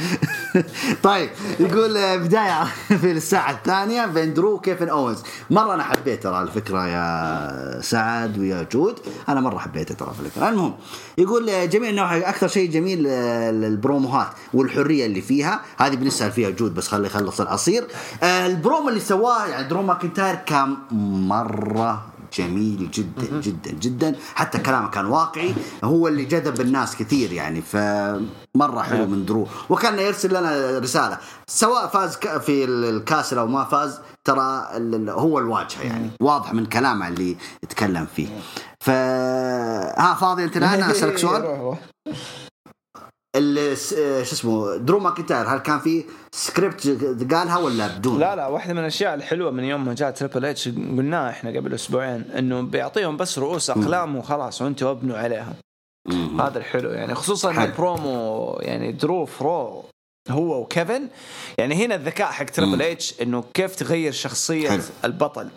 [laughs] طيب يقول آه، بداية [laughs] في الساعة الثانية بين درو وكيفن أوينز؟ مرة أنا حبيت ترى الفكرة يا سعد ويا جود. أنا مرة حبيتها ترى الفكرة المهم يقول آه، جميع النواحي أكثر شيء جميل آه، ال promoهات والحرية اللي فيها. هذه بنسأل فيها جود بس خلي يخلص العصير البرومو اللي سواه يعني درو ماكنتاير كان مرة جميل جدا جدا جدا. حتى كلامه كان واقعي. هو اللي جذب الناس كثير يعني فمرة حلو من درو وكان يرسل لنا رسالة. سواء فاز في الكاس أو ما فاز ترى هو الواجهة يعني. واضح من كلامه اللي يتكلم فيه. ف ها فاضي أنت الآن؟ أسألك سؤال [laughs] روح روح. ال- س- شو اسمه درو ماكنتاير هل كان في سكريبت قالها ولا بدون؟ لا لا واحدة من الأشياء الحلوة من يوم ما جاء تريبل اتش قلناها إحنا قبل أسبوعين إنه بيعطيهم بس رؤوس أقلام وخلاص وأنتوا ابنوا عليها. هذا الحلو يعني خصوصا. البرومو يعني درو فرو هو وكيفن يعني هنا الذكاء حق تريبل اتش إنه كيف تغير شخصية حلو. البطل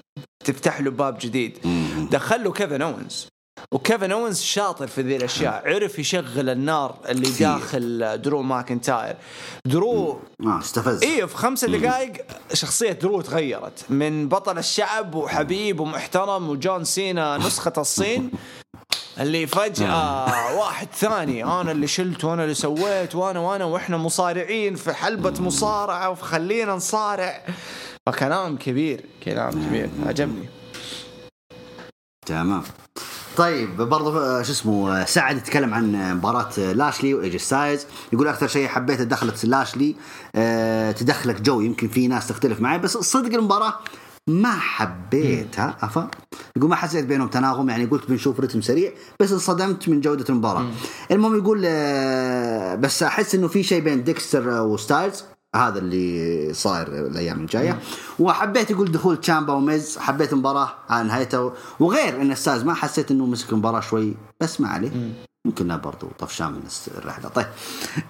تفتح له باب جديد. دخل له كيفن اونز وكيفن اونز شاطر في ذي الأشياء. عرف يشغل النار اللي كثير. داخل درو ماكنتاير. درو آه استفز. إيه في خمسة دقائق شخصية درو تغيرت. من بطل الشعب وحبيب ومحترم وجون سينا نسخة الصين [laughs] اللي فجأة واحد ثاني. أنا اللي شلت وأنا اللي سويت وأنا وأنا وإحنا مصارعين في حلبة مصارعة وخلينا نصارع. فكلام كبير كلام كبير. عجبني. تمام. طيب برضه آه، شو اسمه آه، سعد يتكلم عن مباراة آه، لاشلي وايه جي ستايلز يقول أكثر شيء حبيته دخلت لاشلي أه تدخلك جو. يمكن في ناس تختلف معي بس صدق المباراة ما حبيتها. افا يقول ما حسيت بينهم تناغم يعني قلت بنشوف رتم سريع بس انصدمت من جودة المباراة. المهم يقول بس أحس إنه في شيء بين ديكستر وستايلز. هذا اللي صاير الأيام الجاية. وحبيت يقول دخول تشامبا وميز. حبيت المباراه على نهايتها وغير إن أستاذ ما حسيت إنه مسك المباراه شوي بس ما عليه. يمكن برضو طفشان من الرحلة. طيب.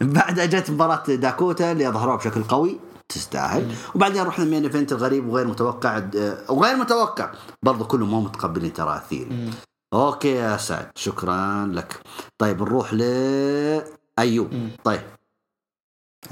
بعدها جت مباراة داكوتا اللي اظهروها بشكل قوي. تستاهل. وبعدين رحنا ال main event الغريب وغير متوقع. وغير متوقع. برضو كلهم مو متقبلين ترى ثيري okay يا سعد. شكرا لك. طيب نروح ل أيوب. طيب.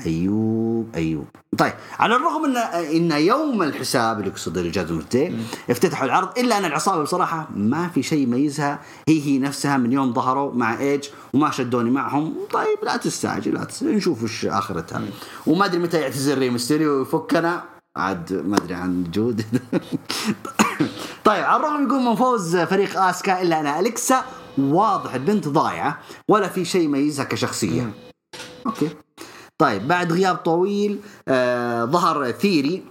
أيوب أيوب. طيب على الرغم إن إن يوم الحساب اللي يقصد ال Judgment Day افتتحوا العرض إلا أن العصابة بصراحة ما في شيء يميزها. هي هي نفسها من يوم ظهروا مع إيج وما شدوني معهم. طيب لا تستعجل لا تستعجل. نشوف إيش آخرتها. وما أدري متى يعتذر ري ميستيريو ويفكنا. عاد ما أدري عن جود. [coughs] طيب على الرغم يقول من فوز فريق آسكا إلا أن أليكسا واضح البنت ضايعة ولا في شيء يميزها كشخصية. okay. طيب بعد غياب طويل آه ظهر ثيري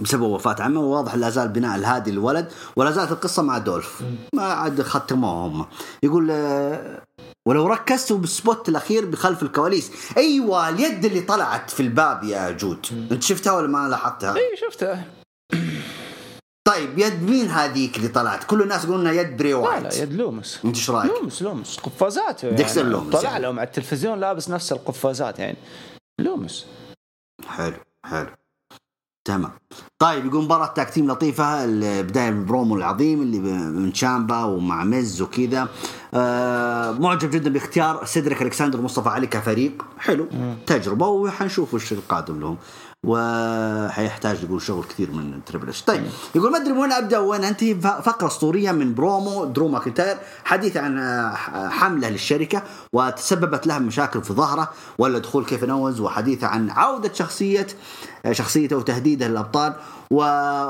بسبب وفاة عمه وواضح لا زال بناء الهادي للولد ولا زالت القصة مع دولف. ما عاد ختموها هم. يقول آه ولو ركزتوا بال spot الأخير بخلف الكواليس. أيوة اليد اللي طلعت في الباب يا جود أنت شفتها ولا ما لاحظتها؟ اي شفته طيب يد مين هذيك اللي طلعت؟ كل الناس يقولون إنها يد بري لا وايت لا يد لومس. أنت إيش رأيك؟ لومس لومس. قفازات يعني. ديكستر لومس طلع يعني. لهم على التلفزيون لابس نفس القفازات يعني. لومس. حلو حلو. تمام. طيب يقول مباراة tag team لطيفة البداية البرومو العظيم اللي من تشامبا ومع ميز وكذا. آه معجب جدا باختيار سيدريك ألكسندر ومصطفى علي كفريق. حلو. تجربة وحنشوف وش القادم لهم. وحيحتاج يقول شغل كثير من تريبل إتش. طيب يقول ما أدري وين أبدأ وين أنتهي. فقرة أسطورية من برومو درو ماكنتاير حديث عن آه، حملة للشركة وتسببت لها مشاكل في ظهره ولا دخول كيفن اونز وحديث عن عودة شخصية آه، شخصيته وتهديده للأبطال. و...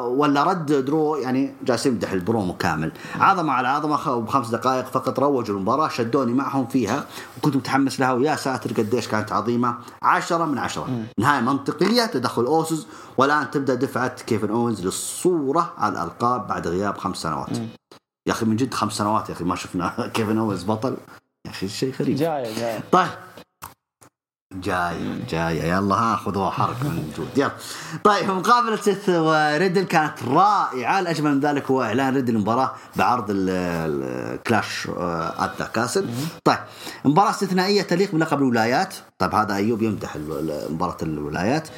ولا رد درو يعني جالس يمدح البرومو كامل عظمة على عظمة بخمس دقائق فقط روجوا المباراة شدوني معهم فيها وكنت متحمس لها ويا ساتر قديش كانت عظيمة. عشرة من عشرة. نهاية منطقية تدخل أوسوس والآن تبدأ دفعة كيفن اونز للصورة على الألقاب بعد غياب خمس سنوات. يا أخي من جد خمس سنوات يا أخي ما شفنا [laughs] كيفن اونز بطل. يا أخي شيء غريب. جاي جاي طيب جاي جاي. يلا ها خذوها حركة من جود يلا. طيب مقابله سيث وريدل كانت رائعة. الأجمل من ذلك هو إعلان ريدل المباراة بعرض ال Clash at the Castle طيب مباراة استثنائية تليق بلقب الولايات. طيب هذا أيوب يمدح مباراة الولايات.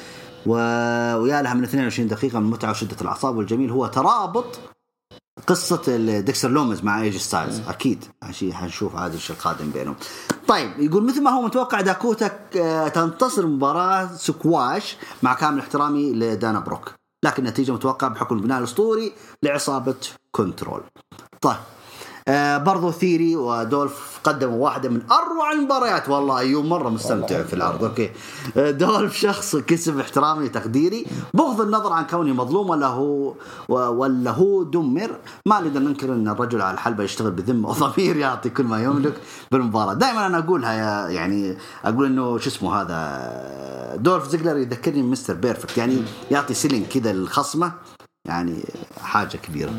ويا لها من 22 دقيقة من المتعه وشدة الأعصاب. والجميل هو ترابط قصة ديكستر لومز مع ايه جي ستايلز أكيد حنشوف عاد إيش القادم بينهم. طيب يقول مثل ما هو متوقع داكوتا تنتصر مباراة سكواش مع كامل احترامي لدانا بروك، لكن النتيجة متوقعة بحكم البناء الأسطوري لعصابة كنترول. طيب آه برضو ثيوري ودولف قدموا واحدة من أروع المباريات. والله أيوب مرة مستمتع في العرض okay. آه دولف شخص كسب احترامي وتقديري بغض النظر عن كونه مظلوم ولا هو ولا هو دمر ما نقدر ننكر أن الرجل على الحلبة يشتغل بذمة وضمير يعطي كل ما يملك بالمباراة. دائما أنا أقولها يا يعني أقول أنه شو اسمه هذا دولف زيجلر يذكرني مستر بيرفكت. يعني يعطي selling كذا لخصمه يعني حاجة كبيرة.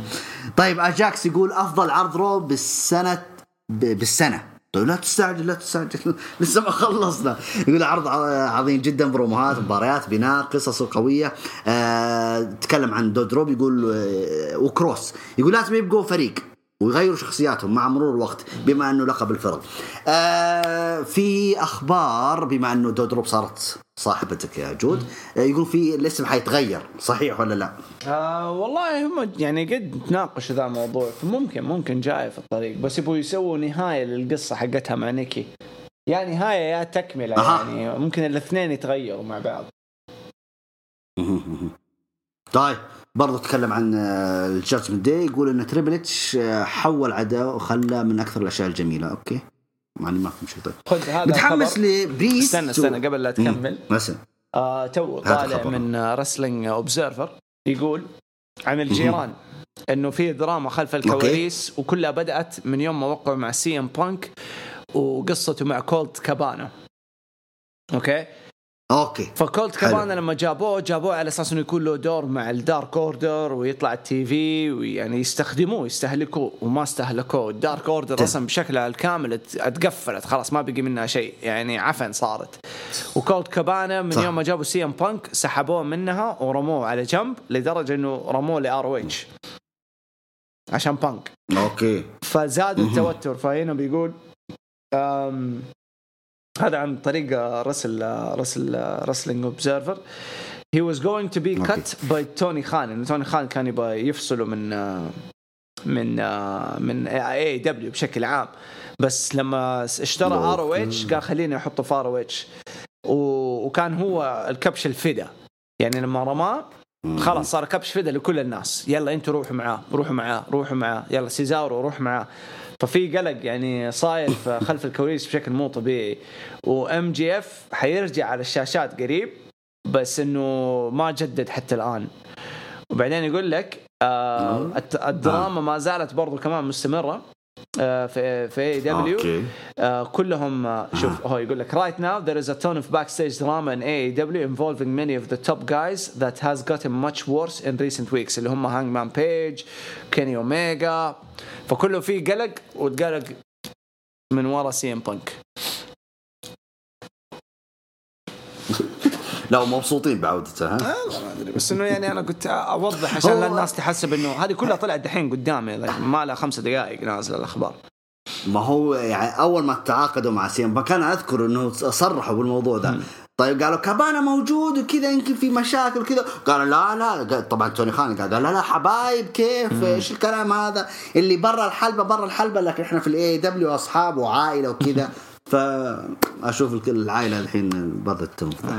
طيب أجاكس يقول أفضل عرض رو بالسنة بالسنة. طيب لا تستعجل لا تستعجل. [laughs] لسه ما خلصنا. يقول عرض عظيم جدا بروموهات مباريات بناء قصص قوية. أه تكلم عن دودروب يقول أه وكروس. يقول لازم يبقوا فريق ويغيروا شخصياتهم مع مرور الوقت بما إنه لقب الفرق. آه في أخبار بما إنه دودروب صارت صاحبتك يا جود آه يقول في الاسم حيتغير صحيح ولا لا؟ آه والله هم يعني قد تناقشوا ذا الموضوع ممكن ممكن جاي في الطريق بس يبغوا يسووا نهاية للقصة حقتها مع نيكي. يا نهاية يا تكملة أه. يعني ممكن الاثنين يتغيروا مع بعض. [laughs] طيب برضه تكلم عن الجادجمنت داي يقول إن تريبل إتش آه، حول عداء وخلى من أكثر الأشياء الجميلة okay معني ما فهمت شيء طيب خذ هذا متحمس لبريست استنى استنى قبل لا تكمل. مثلا آه تو طالع من رسلينج اوبزرفر يقول عن الجيران إنه في دراما خلف الكواليس وكلها بدأت من يوم ما وقعوا مع سي ام بانك وقصته مع كولت كابانا okay؟ okay. فكولت كابانا لما جابوه جابوه على أساس إنه يكون له دور مع الدارك اوردر ويطلع ال TV ويعني يستخدموه يستهلكوه وما استهلكوه. الدارك اوردر أصلا بشكلها الكامل اتقفلت خلاص ما بقي منها شيء. يعني عفن صارت. وكولت كابانا من صح. يوم ما جابوا سي ام بانك سحبوه منها ورموه على جنب لدرجة إنه رموه ل ROH عشان بانك okay. فزاد التوتر. فهنا بيقول هذا عن طريق رسل رسل رسلينج اوبزرفر he was going to be cut by توني خان انه توني خان كان يبغى يفصله من من من AEW بشكل عام. بس لما اشترى ROH قال خليني احطه في ROH وكان هو الكبش الفدا. يعني لما رماه خلاص صار كبش فدا لكل الناس. يلا أنتوا روحوا معاه روحوا معاه روحوا معاه. يلا سيزارو روح معاه. ففي قلق يعني صاير خلف الكواليس بشكل مو طبيعي. و MJF حيرجع على الشاشات قريب بس إنه ما جدد حتى الآن. وبعدين يقول لك آه الدراما ما زالت برضو كمان مستمرة. في في اي دبليو آه كلهم آه شوف هو يقول لك right now there is a ton of backstage drama in AEW involving many of the top guys that has gotten much worse in recent weeks اللي هم هانج مان بيج كيني اوميجا فكله في قلق وتقلق من ورا سي ام بانك لا مبسوطين بعودته ها؟ ما أدري بس إنه يعني أنا كنت أوضح عشان الناس تحسب إنه هذه كلها طلعت دحين قدامي ما لها خمسة دقائق نازلة الأخبار. ما هو يعني أول ما تعاقدوا مع سي إم كان أذكر إنه صرحوا بالموضوع ده. طيب قالوا كابانا موجود وكذا يمكن في مشاكل وكذا. قالوا لا لا طبعا توني خان قال لا لا حبايب كيف؟ إيش الكلام هذا؟ اللي برا الحلبة برا الحلبة لكن إحنا في ال AEW أصحاب وعائلة وكذا. [laughs] فأشوف العائلة الحين بدات تنفضح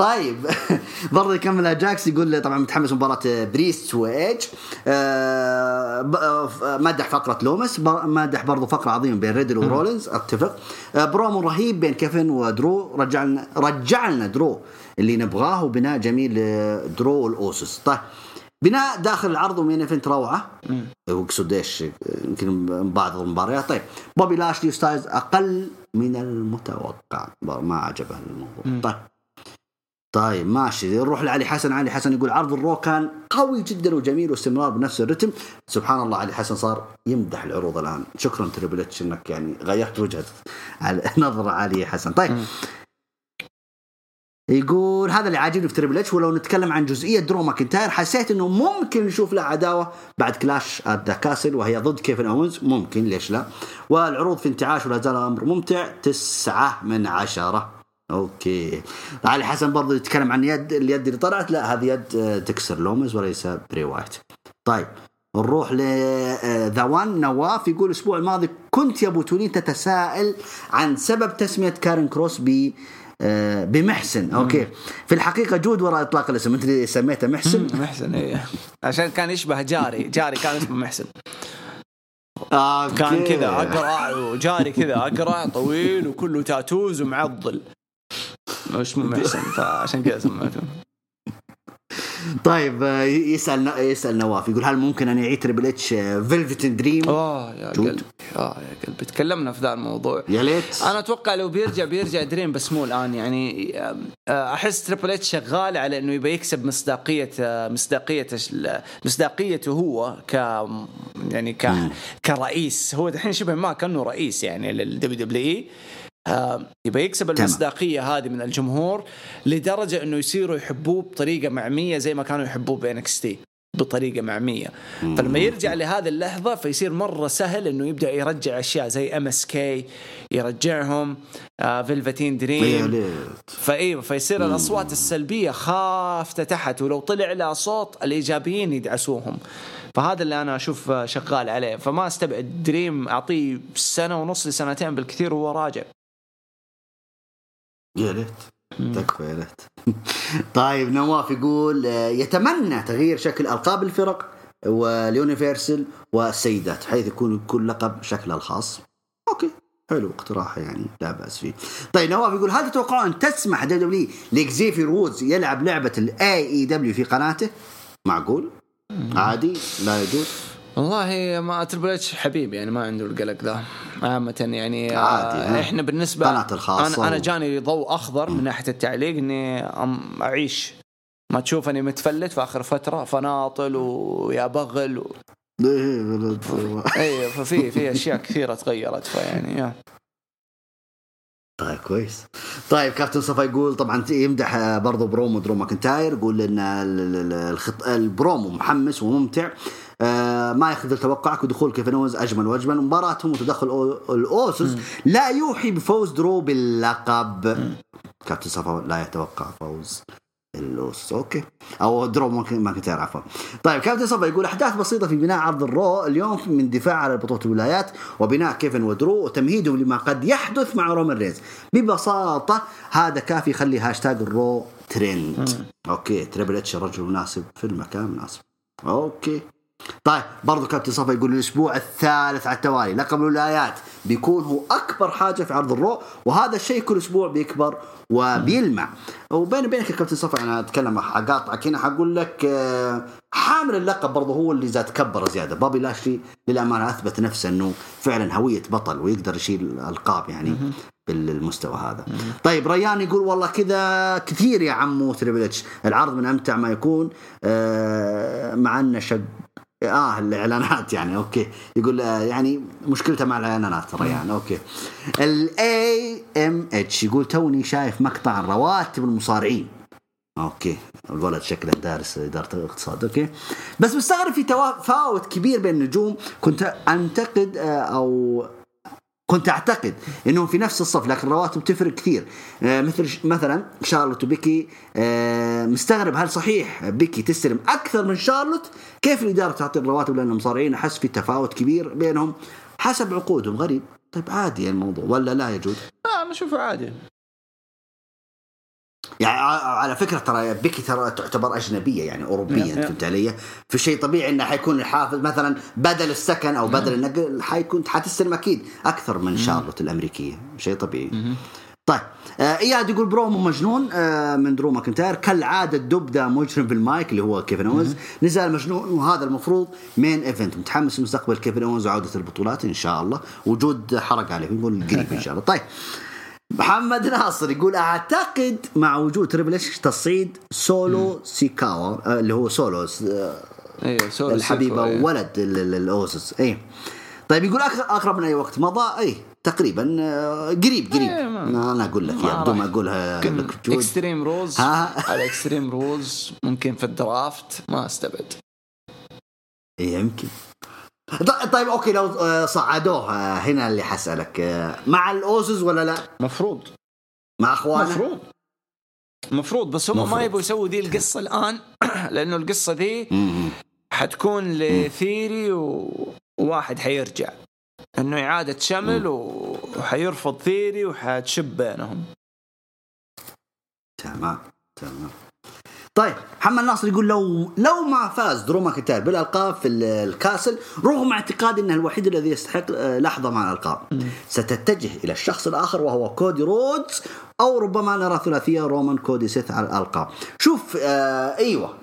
طيب. [laughs] برضه يكمل جاكس يقول طبعا متحمس مباراة بريست وايدج آه، ب- آه، مدح فقرة لومس مدح برضه فقرة عظيمة بين ريدل ورولينز أتفق. آه، برومو رهيب بين كيفن ودرو. رجعنا رجعنا درو اللي نبغاه وبناء جميل لدرو والأوسوس. طيب بناء داخل العرض و main event روعه ويقصد إيش يمكن بعض المباريات. طيب بوبي لاشلي ستايلز أقل من المتوقع. ما عجبه الموضوع. طيب. طيب ماشي. نروح لعلي حسن. علي حسن يقول عرض الرو كان قوي جدا وجميل واستمرار بنفس الرتم. سبحان الله علي حسن صار يمدح العروض الآن. شكرا تريبل إتش إنك يعني غيرت وجهة [laughs] نظرة علي حسن. طيب. يقول هذا اللي عاجبني في تريبل إتش ولو نتكلم عن جزئية درو ماكنتاير حسيت إنه ممكن نشوف له عداوة بعد كلاش ذا كاسل وهي ضد كيفن اونز ممكن ليش لا؟ والعروض في انتعاش ولا زال الأمر ممتع. تسعة من عشرة. okay. علي حسن برضو يتكلم عن يد اليد اللي طلعت. لا هذه يد آه، تكسر لومز وليس بري وايت. طيب نروح ل ذا وان نواف يقول الأسبوع الماضي كنت يا أبو تولين تتساءل عن سبب تسمية كارين كروس ب آه، بمحسن. okay. في الحقيقة جود وراء إطلاق الاسم. أنت اللي سميته محسن؟ محسن إيه. عشان كان يشبه جاري. جاري كان اسمه محسن. آه كان كذا أقرع وجاري كذا أقرع طويل وكله tattoos ومعضل. اسمه محسن [laughs] فعشان كذا سميته طيب آه، يسأل يسأل نواف يقول هل ممكن أن يعيد تريبل اتش فيلفتين دريم آه يا. قلبي آه يا قلبي تكلمنا في ذا الموضوع. يا ليت. أنا أتوقع لو بيرجع بيرجع دريم بس مو الآن يعني آه، أحس تريبل اتش شغال على إنه يبغى يكسب مصداقية آه، مصداقية مصداقيته هو ك يعني ك كرئيس. هو دحين شبه ما كأنه رئيس يعني لل WWE يبغى يكسب. المصداقية هذه من الجمهور لدرجة إنه يصيروا يحبوه بطريقة معمية زي ما كانوا يحبوه ب NXT بطريقة معمية. فلما يرجع لهذه اللحظة فيصير مرة سهل إنه يبدأ يرجع أشياء زي MSK يرجعهم آه Velveteen Dream فايوه فيصير الأصوات السلبية خافتة تحت ولو طلع لها صوت الإيجابيين يدعسوهم. فهذا اللي أنا أشوف آه، شغال عليه. فما أستبعد دريم أعطيه سنة ونص لسنتين بالكثير وهو راجع. يا ليت تكفى يا ليت [laughs] طيب نواف يقول آه، يتمنى تغيير شكل ألقاب الفرق وال Universal والسيدات حيث يكون كل لقب شكله الخاص okay حلو اقتراح يعني لا بأس فيه. طيب نواف يقول هل تتوقعون تسمح WWE لـ Xavier Woods يلعب لعبة ال AEW في قناته؟ معقول؟ عادي؟ لا يجوز؟ والله ما Triple H حبيب يعني ما عنده القلق ذا عامة يعني عادي، آه ها. إحنا بالنسبة الخاصة أنا و- جاني ضوء أخضر من ناحية التعليق إني أعيش ما تشوفني متفلت في آخر فترة فناطل ويا بغل و... إيه، ولد. اي ففي في أشياء كثيرة تغيرت فيعني. طيب كويس طيب كابتن صفا يقول طبعا يمدح آه، برضو برومو درو ماكنتاير يقول إن ال- ال- الخط... البرومو محمس وممتع ما يخذل توقعك ودخول كيفن اونز أجمل وأجمل. مباراتهم وتدخل ال Usos لا يوحي بفوز درو باللقب. كابتن صفا لا يتوقع فوز ال Usos okay. أو درو ممكن ماكنتاير عفوا طيب كابتن صفا يقول أحداث بسيطة في بناء عرض ال Raw اليوم من دفاع على بطولة الولايات وبناء كيفن ودرو وتمهيدهم لما قد يحدث مع رومان رينز ببساطة هذا كافي يخلي هاشتاج ال Raw ترند. okay. Triple H رجل مناسب في المكان المناسب. okay. طيب برضو كابتن صفا يقول الأسبوع الثالث على التوالي. لقب الولايات بيكون هو أكبر حاجة في عرض ال Raw وهذا الشيء كل أسبوع بيكبر وبيلمع. وبيني وبينك يا كابتن صفا أنا أتكلم حقاطعك هنا حقول لك آه، حامل اللقب برضه هو اللي زاد كبر زيادة. بابي لاشلي للأمانة أثبت نفسه إنه فعلا هوية بطل ويقدر يشيل الالقاب يعني بالمستوى هذا. طيب ريان يقول والله كذا كثير يا عمو Triple H. العرض من أمتع ما يكون آه، مع أنه شق آه الإعلانات يعني okay. يقول آه يعني مشكلته مع الإعلانات ريان okay. ال IMH يقول توني شايف مقطع عن رواتب المصارعين. okay. الولد شكله دارس إدارة الاقتصاد أوكي. بس مستغرب في تفاوت كبير بين النجوم. كنت أنتقد آه، أو كنت أعتقد انهم في نفس الصف لكن الرواتب تفرق كثير. آه، مثل مثلا شارلوت وبيكي آه، مستغرب هل صحيح بيكي تستلم أكثر من شارلوت؟ كيف الإدارة تعطي الرواتب لأن المصارعين أحس في تفاوت كبير بينهم حسب عقودهم؟ غريب. طيب عادي الموضوع ولا لا يجوز؟ لا أنا أشوفه عادي. يعني على فكرة ترى بيكي ترى تعتبر أجنبية يعني أوروبية. فهمت علي؟ في شيء طبيعي إنه حيكون الحافز مثلا بدل السكن أو بدل النقل حيكون حتستلم أكيد أكثر من شارلوت الأمريكية شيء طبيعي. طيب آه إياد يقول برومو مجنون آه من درو ماكنتاير. كالعادة دبدا مجرم بالمايك اللي هو كيفن أونز. نزال مجنون وهذا المفروض main event متحمس لمستقبل كيفن أونز وعودة البطولات إن شاء الله. وجود حرق عليه يقول قريب إن شاء الله. طيب محمد ناصر يقول أعتقد مع وجود Triple H تصعيد سولو سيكاوا آه، اللي هو سولو آه، أيوه سولو الحبيبه إيه. ولد ال- ال- ال Usos. اي طيب يقول أقرب من أي وقت. مضى اي تقريبا آه، قريب قريب. ما- أنا أقول لك يا بدون ما. اقولها لك. Extreme Rules ها؟ على Extreme Rules ممكن في ال draft. ما أستبعد. إيه، يمكن. طيب okay لو آه، صعدوه آه، هنا اللي حسألك آه، مع ال Usos ولا لا؟ مفروض مع أخوانه؟ مفروض مفروض بس هم مفروض. ما يبغوا يسووا ذي القصة الآن [clears throat] لأنه القصة ذي. حتكون ل Theory. وواحد حيرجع إنه إعادة شمل. وحيرفض Theory وحتشب بينهم تمام تمام طيب محمد ناصر يقول لو لو ما فاز درو ماكنتاير بالألقاب في ال- Castle رغم اعتقادي إنه الوحيد الذي يستحق آه، لحظة مع الألقاب. ستتجه إلى الشخص الآخر وهو كودي رودز أو ربما نرى ثلاثية رومان كودي سيث على الألقاب. شوف آه أيوه.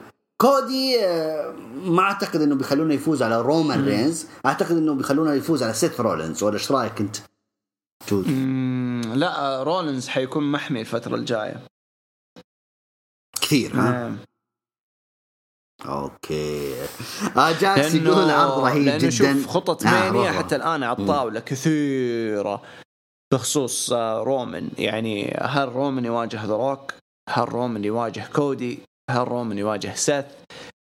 كودي آه ما أعتقد إنه بيخلونه يفوز على رومان رينز. أعتقد إنه بيخلونه يفوز على سيث رولينز. ولا إيش رأيك أنت؟ لا رولينز حيكون محمي الفترة الجاية. كثير ها؟ نعم. okay آه جالس يقول عرض رهيب لأنه جدا شوف خطط آه، مانيا روح. حتى الآن على الطاوله كثيرة بخصوص آه، رومان يعني هل رومان يواجه ذا روك؟ هل رومان يواجه كودي؟ هل رومان يواجه سيث؟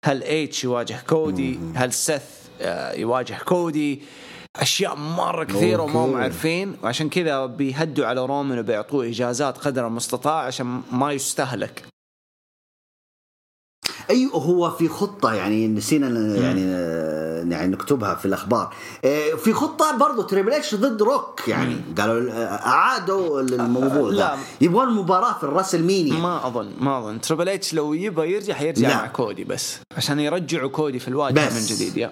هل إيتش يواجه كودي؟ هل سيث آه، يواجه كودي؟ أشياء مرة كثيرة وما هم. عارفين وعشان كذا بيهدوا على رومان وبيعطوه إجازات قدر المستطاع عشان ما يستهلك أيوه هو في خطة يعني نسينا يعني آه، يعني نكتبها في الأخبار. آه، في خطة برضو Triple H ضد روك يعني. قالوا آه، أعادوا الموضوع لا. لا. يبغون مباراة في ال WrestleMania. ما أظن ما أظن. Triple H لو يبغى يرجع حيرجع لا. مع كودي بس. عشان يرجعوا كودي في الواجهة. من جديد يا.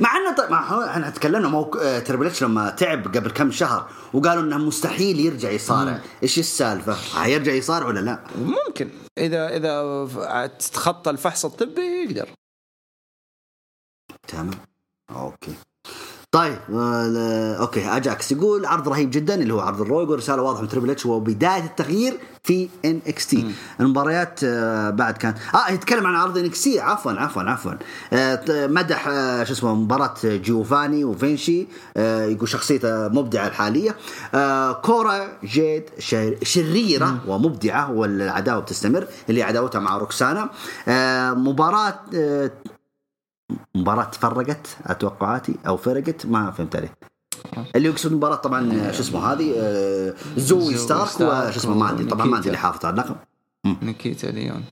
مع إنه طيب مع هو- إحنا تكلمنا مو آه، Triple H لما تعب قبل كم شهر وقالوا إنه مستحيل يرجع يصارع. إيش السالفة؟ حيرجع يصارع ولا لا؟ ممكن. اذا إذا تتخطى الفحص الطبي يقدر. تمام. okay. طيب آه okay اجاكس يقول عرض رهيب جدا اللي هو عرض ال Raw يقول رسالة واضحة من Triple H وبداية التغيير في NXT المباريات آه بعد كان آه يتكلم عن عرض NXT عفوا عفوا عفوا. آه مدح شو اسمه مباراة جيوفاني وفينشي يقول شخصيته مبدعة الحالية. كورا جيد شر- شريرة ومبدعة والعداوة بتستمر اللي عداوتها مع روكسانا. مباراة مباراة تفرقت أتوقعاتي أو فرقت ما فهمت عليه. اللي يقصد مباراة طبعا شو اسمه هذه؟ آه، زوي ستارك وشو اسمه ما عندي طبعا ما ونيكيتا. اللي حافظ على اللقب نيكيتا ليون.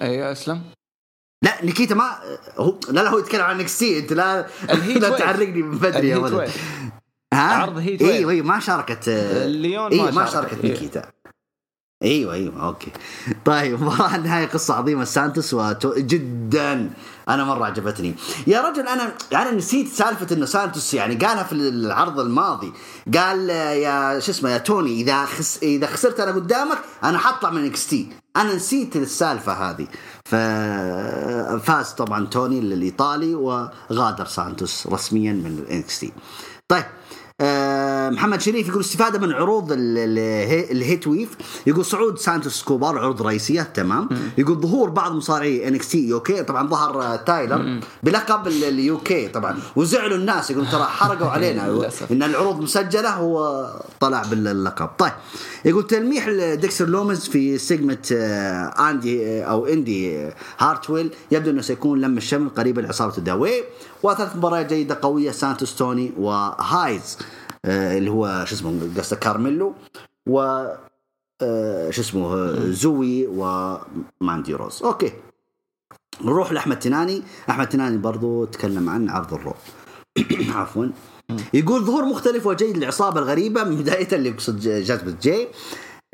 أيوه أسلم؟ لا نيكيتا ما هو لا لا هو يتكلم عن NXT. أنت لا لا. تعرقني من بدري يا ولد. ها؟ عرض Heat. إيوه إيوه ما شاركت آه، ليون إيوه ما شاركت. نيكيتا إيوه إيوه أوكي. طيب [laughs] مباراة النهاية قصة عظيمة سانتوس وتو... جدا. أنا مرة عجبتني. يا رجل أنا أنا نسيت سالفة إنه سانتوس يعني قالها في العرض الماضي. قال يا شو اسمه يا توني إذا خس... إذا خسرت أنا قدامك أنا حطلع من NXT. أنا نسيت السالفة هذه. ففاز طبعا توني الإيطالي وغادر سانتوس رسميا من NXT. طيب محمد شريف يقول استفادة من عروض ال- ال- ال Heatwave. يقول صعود سانتوس اسكوبار عروض رئيسية. تمام. يقول ظهور بعض مصارعي NXT UK طبعا ظهر آه، تايلر. بلقب ال- ال UK طبعا. وزعلوا الناس. يقول ترى حرقوا علينا. [laughs] إن العروض مسجلة هو طلع باللقب. طيب. يقول تلميح ديكستر لومز في segment آه، أندي آه، أو إندي هارتويل. يبدو إنه سيكون لم الشمل قريبا لعصابة ال The Way. وثلاث مباريات جيدة قوية. سانتوس توني وهايز. اللي هو شو اسمه قصده كارميلو و آه، شو اسمه آه، زوي وماندي روز. أوكي. نروح لأحمد تناني. أحمد تناني برضو تكلم عن عرض الرو [coughs] عفوا. يقول ظهور مختلف وجيد للعصابه الغريبة من بداية اللي يقصد جاذبة جاي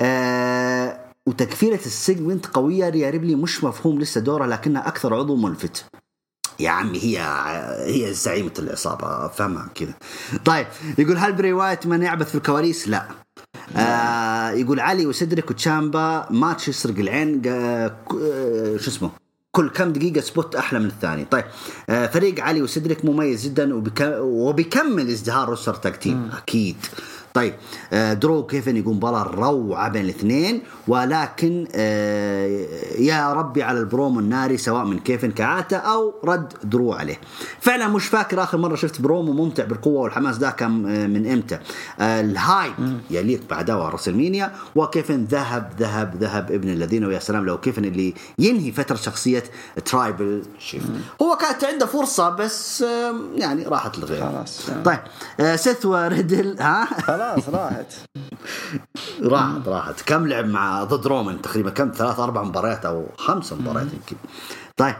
آه وتكفيرة ال segment قوية. ريا ريبلي مش مفهوم لسه دوره لكنها أكثر عضو ملفت. يا عمي هي هي زعيمة العصابة افهمها كذا طيب يقول هل براي وايت من يعبث في الكواليس؟ لا. آه يقول علي وسيدريك وتشامبا ماتش يسرق العين شو اسمه كل كم دقيقة spot أحلى من الثاني. طيب آه فريق علي وسيدريك مميز جدا. وبيكمل ازدهار roster tag team أكيد. طيب آه درو كيفن يقول مباراة روعة بين الاثنين؟ ولكن آه يا ربي على البرومو الناري سواء من كيفن كعادته أو رد درو عليه. فعلا مش فاكر آخر مرة شفت برومو ممتع بالقوة والحماس ده كان آه من إمتى. ال hype يليق بعداوة راسلمينيا وكيفن ذهب ذهب ذهب ابن الذين ويا سلام لو كيفن اللي ينهي فترة شخصية Tribal Chief. هو كانت عنده فرصة بس يعني راحت لغيره. خلاص طيب سيث وريدل ها؟ خلاص راحت. [laughs] راحت راحت. كم لعب مع ضد رومان تقريبا؟ كم؟ ثلاث أربع مباريات أو خمس مباريات يمكن. طيب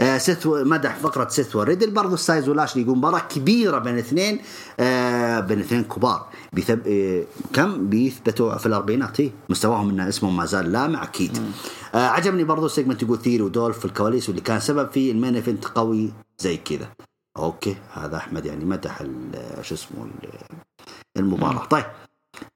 آه سيث مدح فقرة سيث وريدل برضو ستايلز ولاشلي يقول مباراة كبيرة بين اثنين آه بين اثنين كبار. بيثب... آه كم؟ بيثبتوا في الأربعينات. هي مستواهم ان اسمهم ما زال لامع أكيد آه عجبني برضو segment يقول ثيوري ودولف في الكواليس واللي كان سبب في ال main event قوي زي كذا. أوكي هذا أحمد يعني مدح شو اسمه ال- المباراة. طيب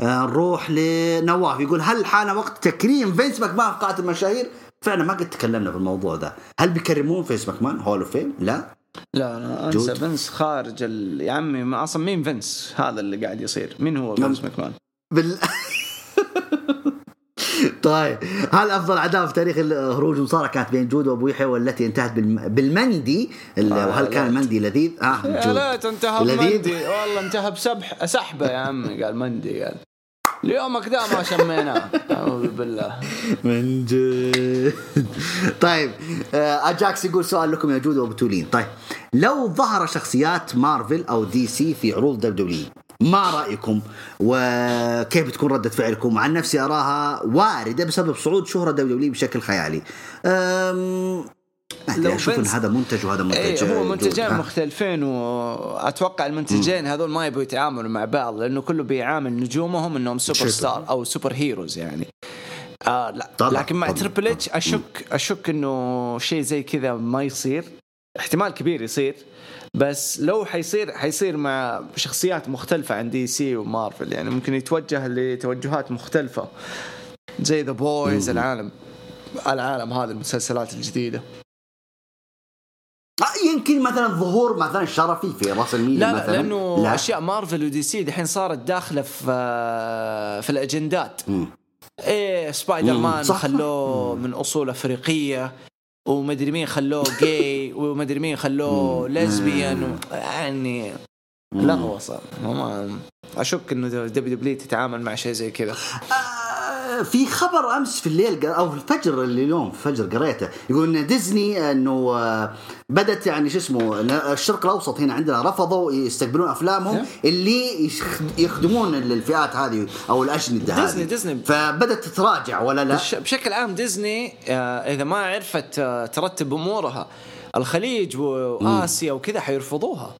آه، نروح لنواف. يقول هل حان وقت تكريم فينس ماكمان في قاعة المشاهير؟ فعلا ما قد تكلمنا في الموضوع ده، هل بيكرمون فينس ماكمان Hall of Fame؟ لا. لا أنا أنسى. جود. فينس خارج ال... يا عمي ما أصلا مين فينس؟ هذا اللي قاعد يصير. مين هو فينس ماكمان بال [laughs] طيب هل أفضل عداوة في تاريخ الهروج المصارعه كانت بين جود وابو يحيى والتي انتهت بالم... بالمندي ال- آه، وهل كان لا. المندي لذيذ؟ آه. ليت انتهى؟ بمندي والله انتهى بسبح سحبة يا عمي قال مندي قال ليومك ده ما شميناه أعوذ بالله من جد طيب آه، أجاكس يقول سؤال لكم يا جود وبتولين طيب لو ظهر شخصيات مارفل أو دي سي في عروض دبليو ما رأيكم وكيف بتكون ردة فعلكم عن نفسي أراها واردة بسبب صعود شهرة دبليو بشكل خيالي لو أشوف إن هذا منتج وهذا منتج إيه هو جود. منتجين؟ مختلفين وأتوقع المنتجين هذول ما يبغوا يتعاملوا مع بعض لأنه كله بيعامل نجومهم إنهم super. star أو superheroes يعني آه لا طبعاً، لكن مع طبعاً. تريبل اتش اشك أشك إنه شيء زي كذا ما يصير احتمال كبير يصير بس لو حيصير حيصير مع شخصيات مختلفة عن دي سي ومارفل يعني ممكن يتوجه لتوجهات مختلفة. زي ذا بويز العالم العالم هذا المسلسلات الجديدة. آه، يمكن مثلا ظهور مثلا شرفي في راسلمينيا لا مثلا. لا لأنه لا. أشياء مارفل ودي سي دحين صارت داخلة في في الأجندات. مم. إيه سبايدر مم، مان. خلوه من أصول أفريقية. ومدري مين خلوه جاي ومدري مين خلوه. lesbian يعني ما أشك إنه دبليو دبليو تتعامل مع شيء زي كذا. آه، في خبر أمس في الليل أو في الفجر اللي اليوم الفجر قريته يقول إن ديزني إنه آه، بدت يعني شو اسمه الشرق الأوسط هنا عندنا رفضوا يستقبلون أفلامهم نعم. اللي يخ- يخدمون الفئات هذه أو الأجندة هذه ديزني- ديزني. فبدت تتراجع ولا لا؟ بش- بشكل عام ديزني آه، إذا ما عرفت آه، ترتب أمورها الخليج واسيا وكذا حيرفضوها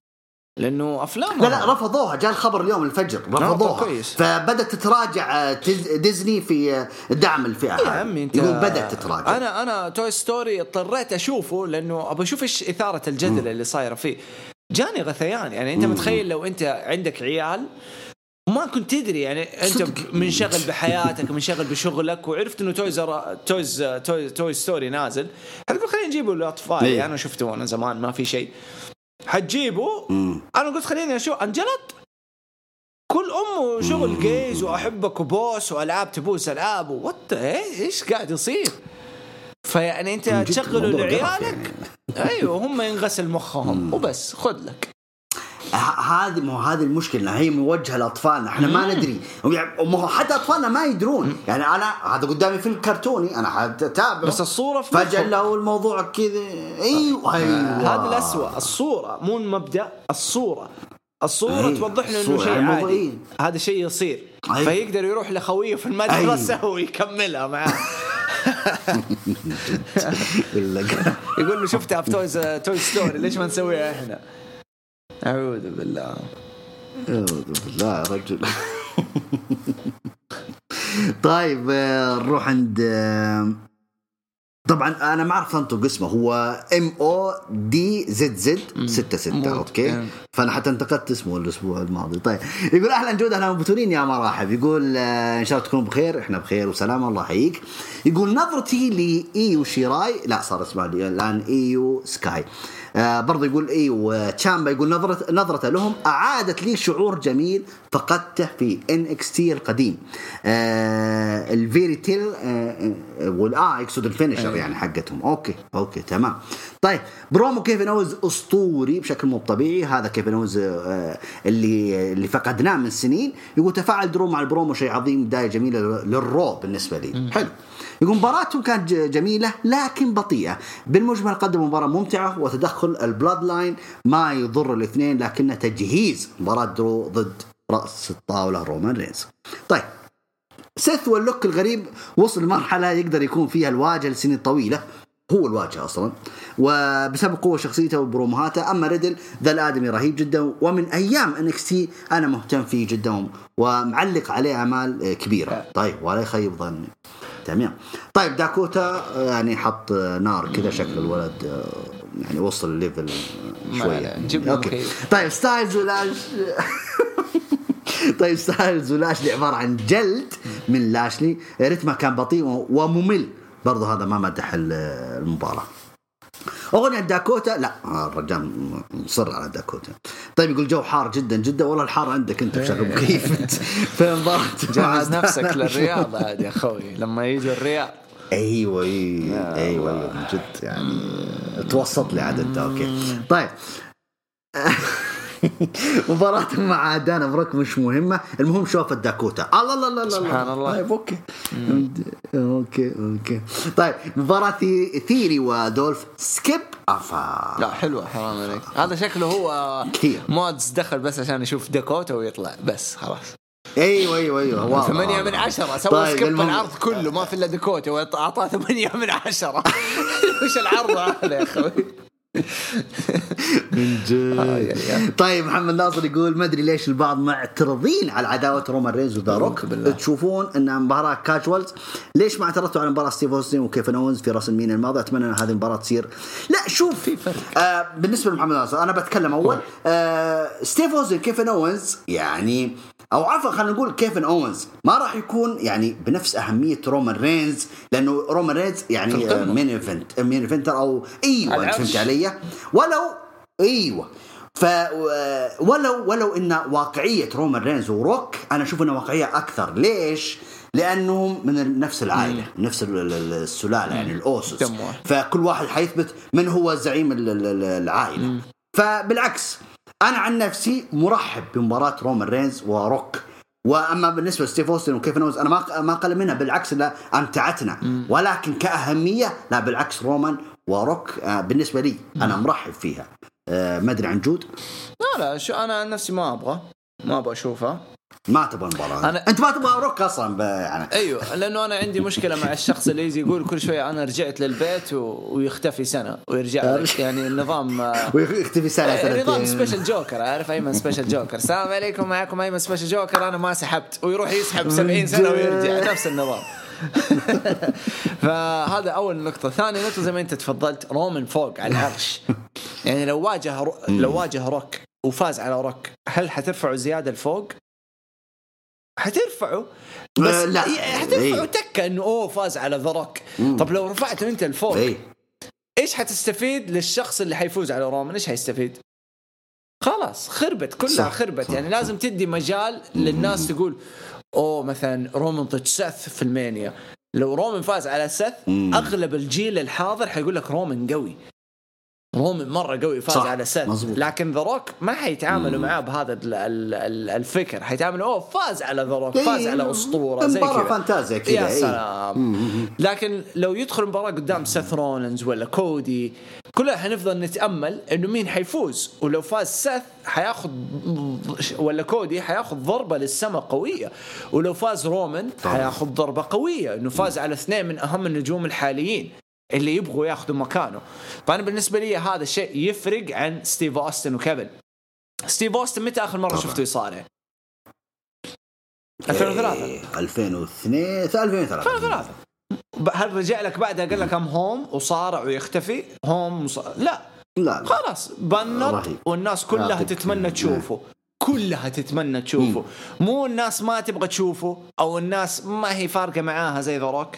لأنه افلام لا لا رفضوها جاء الخبر اليوم الفجر رفضوها طب كويس. فبدت تتراجع آه، ديزني في آه، دعم الفئة يا هذه. عمي أنت يقول بدأت تتراجع أنا أنا توي ستوري اضطريت أشوفه لأنه ابى أشوف إيش إثارة الجدل اللي صايرة فيه جاني غثيان يعني أنت. متخيل لو أنت عندك عيال وما كنت تدري يعني أنت صدق. منشغل [laughs] بحياتك منشغل بشغلك وعرفت إنه Toys Toys Toy, Toy Story نازل حتقول خلينا نجيبه للأطفال إيه. يعني أنا شفته وأنا زمان ما في شيء حتجيبه مم. أنا قلت خليني أشوف انجلط كل أمه شغل gays وأحبك وبوس وألعاب تبوس ألعاب what إيش قاعد يصير؟ فيعني أنت تشغله لعيالك؟ أيوه هم ينغسل مخهم وبس خذ لك. هذه ما هو هذه المشكلة هي موجهة لأطفالنا إحنا ما ندري. يعني ما هو حتى أطفالنا ما يدرون. يعني أنا هذا قدامي فيلم كرتوني أنا حتابعه بس الصورة في فجأة. لو الموضوع كذا. أيوه. أيوه. هذا الأسوأ الصورة مو المبدأ الصورة. الصورة أي، توضح له إنه شيء يعني عادي. موضوعية. هذا شيء يصير. أي. فيقدر يروح لخويه في المدرسة ويكملها معاه. [laughs] [laughs] يقول له شفتها في تويز Toy Story ليش ما نسويها إحنا؟ أعوذ بالله. أعوذ بالله يا رجل. [laughs] طيب آه، نروح عند آه، طبعا أنا ما أعرف أنطق اسمه. هو M O D Z Z 6 6 Mod. okay. فأنا حتى انتقدت اسمه الأسبوع الماضي. طيب يقول أهلا جود أهلا مبتورين يا مرحب يقول آه، إن شاء الله تكونوا بخير. إحنا بخير وسلامه الله يحييك. يقول نظرتي لإيو شيراي. لا صار اسمه الآن إيو سكاي. آه برضه يقول ايو تشامبا يقول نظرة نظرته لهم أعادت لي شعور جميل فقدته في NXT القديم. آه ال fairy tale آه آه والآه يقصد ال finisher يعني حقتهم. okay okay تمام. طيب برومو كيفن اونز أسطوري بشكل مو طبيعي. هذا كيفن اونز آه اللي اللي فقدناه من سنين. يقول تفاعل درو مع البرومو شيء عظيم بداية جميلة لل Raw بالنسبة لي. حلو. يقول مباراتهم كانت ج- جميلة لكن بطيئة. بالمجمل قدموا مباراة ممتعة وتدخل ال Bloodline ما يضر الاثنين لكنه تجهيز مباراة درو ضد رأس الطاولة رومان رينز. طيب سيث وال look الغريب وصل لمرحلة يقدر يكون فيها الواجهة لسنين طويلة. هو الواجهة أصلا. وبسبب قوة شخصيته وبروموهاته أما ريدل ذا الآدمي رهيب جدا ومن أيام NXT أنا مهتم فيه جدا ومعلق عليه آمال آه، كبيرة طيب ولا يخيب ظني. تمام طيب داكوتا آه، يعني حط آه، نار كذا شكل الولد آه، يعني وصل عليه، جبنا okay. طيب ستايلز ولاش [laughs] طيب ستايلز ولاشلي عبارة عن جلد من لاشلي. رتمه كان بطيء وممل. برضو هذا ما مدح ال- أغنية داكوتا؟ لا آه، الرجال مصر على داكوتا. طيب يقول جو حار جدا جدا. والله الحار عندك أنت بشكل مخيف أنت في مباراة جهز [laughs] نفسك للرياضة عاد يا أخوي. لما يجوا الرياض. أيوه أيوه أيوه أيوه من جد يعني توسط لي عاد انت okay طيب. [laughs] [laughs] مباراتهم مع دانا بروك مش مهمة. المهم شوف الداكوتا. الله الله الله سبحان الله. طيب okay. okay okay. طيب مباراة ثي- ثيري ودولف. skip أفا. لا حلوة حرام عليك. هذا شكله هو كثير. مودز دخل بس عشان يشوف داكوتا ويطلع. بس خلاص. أيوه أيوه أيوه. ثمانية. من عشرة. سوى طيب، skip المهم- العرض كله ما في إلا داكوتا. واعطاه ثمانية من عشرة. [laughs] وش العرض هذا يا أخوي؟ من آي آي آي. جد طيب محمد ناصر يقول ما أدري ليش البعض معترضين على عداوة رومان رينز وذا روك. تشوفون انها مباراة casuals ليش ما اعترضتوا على مباراة ستيف أوستن وكيفن اونز في ريسلمينيا الماضي أتمنى أن هذه المباراة تصير لا شوف في فرق. آه بالنسبة لمحمد ناصر أنا بتكلم أول آه ستيف أوستن كيفن اونز يعني أو عفوا خلينا نقول كيفن اونز ما راح يكون يعني بنفس أهمية رومان رينز لأنه رومان رينز يعني. main event main eventer أو أيوه. فهمت علي ولو أيوه. ف ولو ولو إن واقعية رومان رينز وروك أنا أشوف إنها واقعية أكثر. ليش؟ لأنهم من نفس العائلة نفس ال- ال- السلالة يعني الاوسس. فكل واحد حيثبت من هو زعيم ال- ال- ال- العائلة. فبالعكس أنا عن نفسي مرحب بمباراة رومان رينز وروك. وأما بالنسبة لستيف أوستن وكيفن اونز أنا ما ما أقل منها. بالعكس لا أمتعتنا. ولكن كأهمية لا بالعكس رومان وروك آه، بالنسبة لي أنا مرحب فيها. آه، ما أدري عن جود. لا لا شو أنا عن نفسي ما أبغى. ما أبغى أشوفها. ما تبغى المباراة. أنا- أنت ما تبغى روك أصلا ب- يعني. أيوه لأنه أنا عندي مشكلة مع الشخص اللي يجي يقول كل شوية أنا رجعت للبيت و... ويختفي سنة ويرجع لك. يعني النظام [laughs] ويختفي سنة نظام سنتين. سبيشل جوكر عارف؟ أيمن سبيشل جوكر السلام عليكم معكم أيمن سبيشل جوكر أنا ما سحبت ويروح يسحب 70 سنة ويرجع. نفس النظام. [laughs] فهذا أول نقطة، ثاني نقطة زي ما أنت تفضلت رومان فوق على العرش. يعني لو واجه رو... لو واجه روك وفاز على روك هل حترفعه زيادة لفوق؟ حترفعه بس آه، لا. حترفعه إيه. تكة إنه أوه فاز على ذا روك. طب لو رفعته أنت لفوق اي إيش حتستفيد للشخص اللي حيفوز على رومان إيش حيستفيد؟ خلاص خربت كلها صح، خربت. صح، يعني لازم تدي مجال للناس تقول اوه مثلا رومان ضد سث في ألمانيا لو رومان فاز على سث مم. أغلب الجيل الحاضر حيقول لك رومان قوي رومان مرة قوي فاز صح، على مظبوط. لكن ذا روك ما حيتعاملوا معاه بهذا ال- ال- ال- الفكر. حيتعاملوا أوه فاز على ذا روك فاز إيه، على أسطورة زي كذا. فانتازيا كذا يا إيه. سلام. لكن لو يدخل مباراة قدام سيث رولنز ولا كودي كلها حنفضل نتأمل إنه مين حيفوز. ولو فاز سيث حياخذ ولا كودي حياخذ ضربة للسماء قوية. ولو فاز رومان. حياخذ ضربة قوية. إنه فاز على اثنين من أهم النجوم الحاليين. اللي يبغوا ياخذوا مكانه. فأنا بالنسبة لي هذا الشيء يفرق عن ستيف أوستن وكيفن. ستيف أوستن متى آخر مرة طبعاً. شفته يصارع؟ 2003 إيه، 2002 2003 2003 ب- هل رجع لك بعدها قال لك I'm home وصارع ويختفي؟ home وصارع. لا. لا لا. خلاص بنر رهيب. والناس كلها تتمنى. تشوفه. كلها تتمنى تشوفه. مو الناس ما تبغى تشوفه أو الناس ما هي فارقة معاها زي ذا روك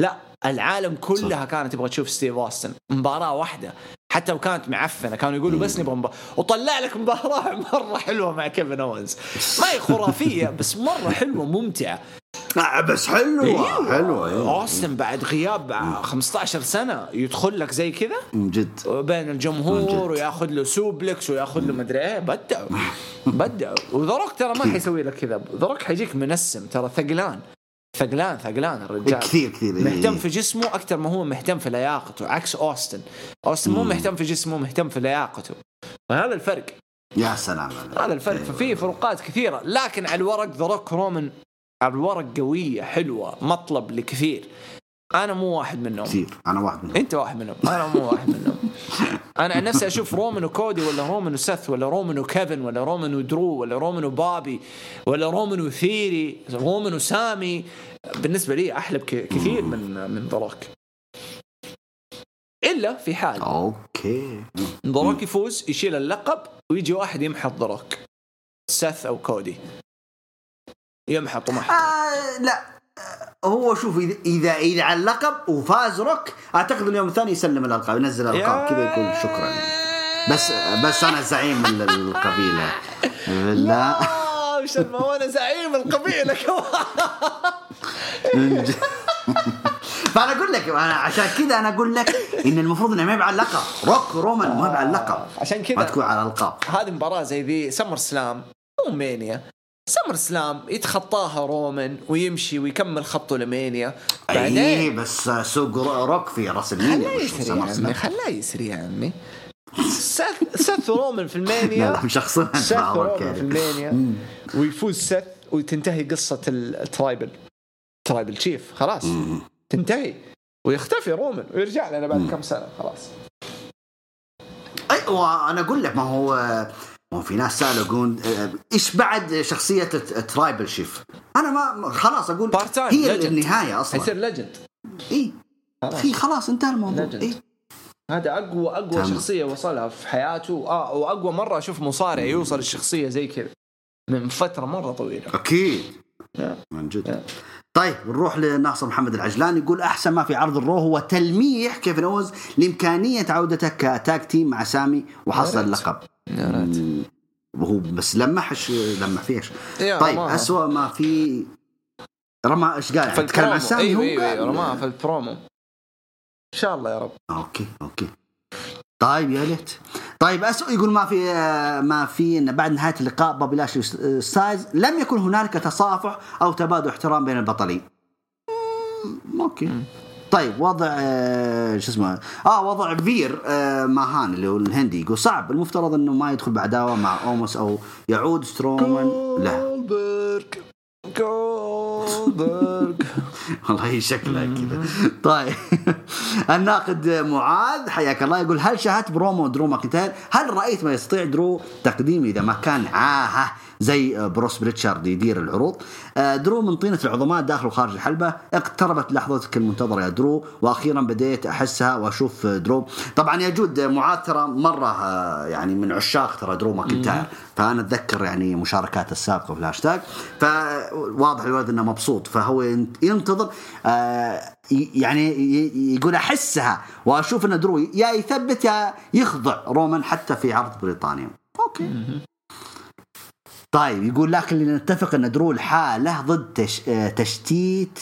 لا العالم كلها كانت تبغى تشوف ستيف أوستن مباراة واحدة. حتى لو كانت معفنه كانوا يقولوا بس نبغى مباراة وطلع لك مباراة [laughs] مرة حلوة مع كيفن اونز ما هي خرافية بس مرة حلوة ممتعة. آه، بس حلوة. أيوة. حلوة إيه. أوستن بعد غياب 15 سنة يدخل لك زي كذا؟ من جد. بين الجمهور. وياخذ له suplex وياخذ له مدري إيه. بدعوا بدعوا وذا روك ترى ما حيسوي لك كذا. ذا روك حيجيك منسم ترى ثقلان. ثقلان ثقلان الرجال. كثير كثير إيه. مهتم في جسمه أكثر ما هو مهتم في لياقته عكس أوستن. أوستن مو مهتم في جسمه مهتم في لياقته. وهذا الفرق. يا سلام هذا الفرق. ففي فروقات كثيرة. لكن على الورق ذا روك رومان على الورق قوية حلوة مطلب لكثير. أنا مو واحد منهم. كثير. أنا واحد منهم. أنت واحد منهم. أنا مو واحد منهم. [laughs] أنا عن نفسي أشوف رومان وكودي ولا رومان وسث ولا رومان وكيفن ولا رومان ودرو ولا رومان وبابي ولا رومان وثيري رومان وسامي بالنسبة لي أحلى كثير من من روك إلا في حال أوكي. روك يفوز يشيل اللقب ويجي واحد يمحط روك سث أو كودي. يمحط ومحط. آه لا. هو شوف اذا إذا على اللقب وفاز روك أعتقد اليوم الثاني يسلم الألقاب ينزل الالقاب كذا يقول شكرا. بس بس أنا زعيم ال- القبيلة. [laughs] لا. الم- وأنا زعيم القبيلة [laughs] كمان. [laughs] فأنا أقول لك أنا عشان كذا أنا أقول لك إن المفروض إنه ما يبقى على اللقب. روك رومان ما يبقى على اللقب. عشان كذا. ما تكون على الألقاب. هذه مباراة زي ذي سمر سلام مو مانيا. سمر سلام يتخطاها رومان ويمشي ويكمل خطه لمانيا أي بعدين بس سوق رو- روك في راسلمينيا يسري يا عمي خلاه يسري يا عمي. سث سث رومان في لا لا المانيا مشخصنها سث رومان في. المانيا ويفوز سث وتنتهي قصة ال Tribal. Tribal Chief خلاص. تنتهي. ويختفي رومان ويرجع لنا بعد كم سنة خلاص. اي وأنا أقول لك ما هو ما هو في ناس سألوا يقول آه، إيش بعد شخصية ال Tribal Chief؟ أنا ما خلاص أقول هي legend. النهاية أصلا حيصير legend إي خلاص. اي خلاص انتهى الموضوع. إي هذا أقوى أقوى تمام. شخصية وصلها في حياته آه واقوى مرة أشوف مصارع يوصل الشخصيه زي كذا من فترة مرة طويلة أكيد. من جد. طيب نروح لناصر محمد العجلان يقول أحسن ما في عرض الرو هو تلميح كيفن أونز لإمكانية عودته ك tag team مع سامي وحصل. اللقب يا ريت. وهو بس لمحش لمح فيش يا طيب رماها. اسوء ما في رمى إيش قال تكلم عن سامي أيوه هو؟ أيوه أيوة رماها في البرومو. إن شاء الله يا رب. أوكي أوكي. طيب يا ليت. طيب اسوء يقول ما في ما في إن بعد نهاية اللقاء بوبي لاشلي ستايلز لم يكن هنالك تصافح أو تبادل احترام بين البطلين. أوكي. طيب وضع آه، شو اسمه آه وضع فير آه ماهان اللي هو الهندي. يقول صعب المفترض إنه ما يدخل بعداوة مع اوموس أو يعود سترومان. لا. جولدبرغ جولدبرغ [laughs] والله شكلها كذا. طيب. [laughs] الناقد معاذ حياك الله يقول هل شاهدت برومو درو ماكنتاير؟ هل رأيت ما يستطيع درو تقديمه إذا ما كان؟ عاهه زي بروس بريتشارد يدير العروض. آه، درو من طينة العظماء داخل وخارج الحلبة اقتربت لحظتك المنتظرة يا درو وأخيرا بديت أحسها وأشوف درو. طبعا يا جود معاذ ترى مرة آه، يعني من عشاق ترى درو ماكنتاير. فأنا أتذكر يعني مشاركات السابقة في الهاشتاج. فواضح الولد أنه مبسوط. فهو ينتظر آه، يعني يقول أحسها وأشوف أن درو يا يثبت يا يخضع رومان حتى في عرض بريطانيا. أوكي. طيب يقول لكن لنتفق أن درو الحالة ضد تش... آه، تشتيت